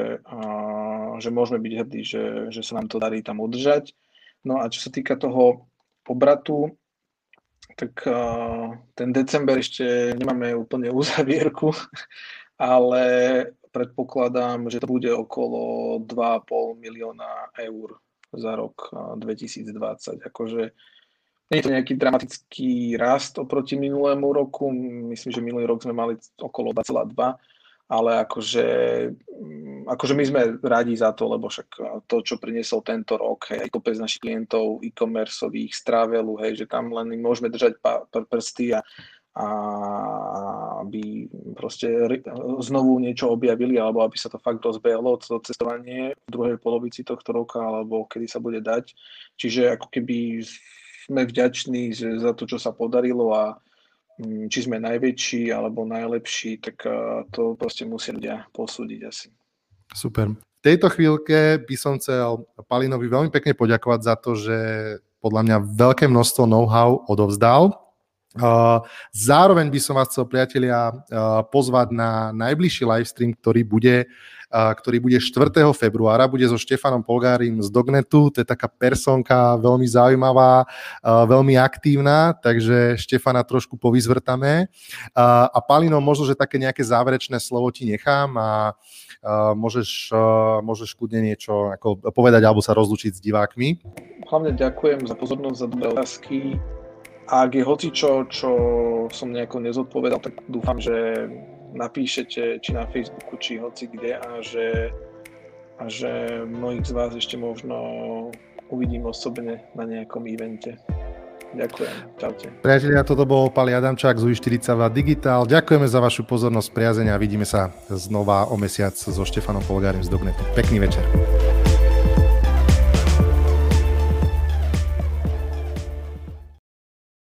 že môžeme byť hrdí, že, že sa nám to darí tam udržať. No a čo sa týka toho obratu, tak ten december ešte nemáme úplne uzavierku, [laughs] ale predpokladám, že to bude okolo 2,5 milióna eur za rok 2020. Akože nie je to nejaký dramatický rast oproti minulému roku. Myslím, že minulý rok sme mali okolo 2,2 ale akože, mm, akože my sme radi za to, lebo však to, čo priniesol tento rok, hej, kopec našich klientov e-commerceových z travelu, hej, že tam len môžeme držať pr- prsty a, a aby proste znovu niečo objavili, alebo aby sa to fakt rozbehlo, to cestovanie v druhej polovici tohto roka, alebo kedy sa bude dať. Čiže ako keby sme vďační za to, čo sa podarilo a či sme najväčší alebo najlepší, tak eh, to proste musí ľudia posúdiť asi. Super. V tejto chvíľke by som chcel Palinovi veľmi pekne poďakovať za to, že podľa mňa veľké množstvo know-how odovzdal. Zároveň by som vás chcel, priatelia, pozvať na najbližší livestream, ktorý bude ktorý bude 4. februára, bude so Štefanom Polgárim z Dognetu, to je taká personka veľmi zaujímavá, veľmi aktívna, takže Štefana trošku povyzvrtame. A Palino, možno, že také nejaké záverečné slovo ti nechám a môžeš, môžeš kľudne niečo ako povedať alebo sa rozlučiť s divákmi. Hlavne ďakujem za pozornosť, za dobré otázky. A ak je hocičo, čo som nejako nezodpovedal, tak dúfam, že napíšete či na Facebooku, či hoci kde a že, a že mnohých z vás ešte možno uvidím osobne na nejakom evente. Ďakujem. Čaute. Priatelia, toto bol Pali Adamčák z UI42 Digital. Ďakujeme za vašu pozornosť, priazenia a vidíme sa znova o mesiac so Štefanom Polgárim z Dognetu. Pekný večer.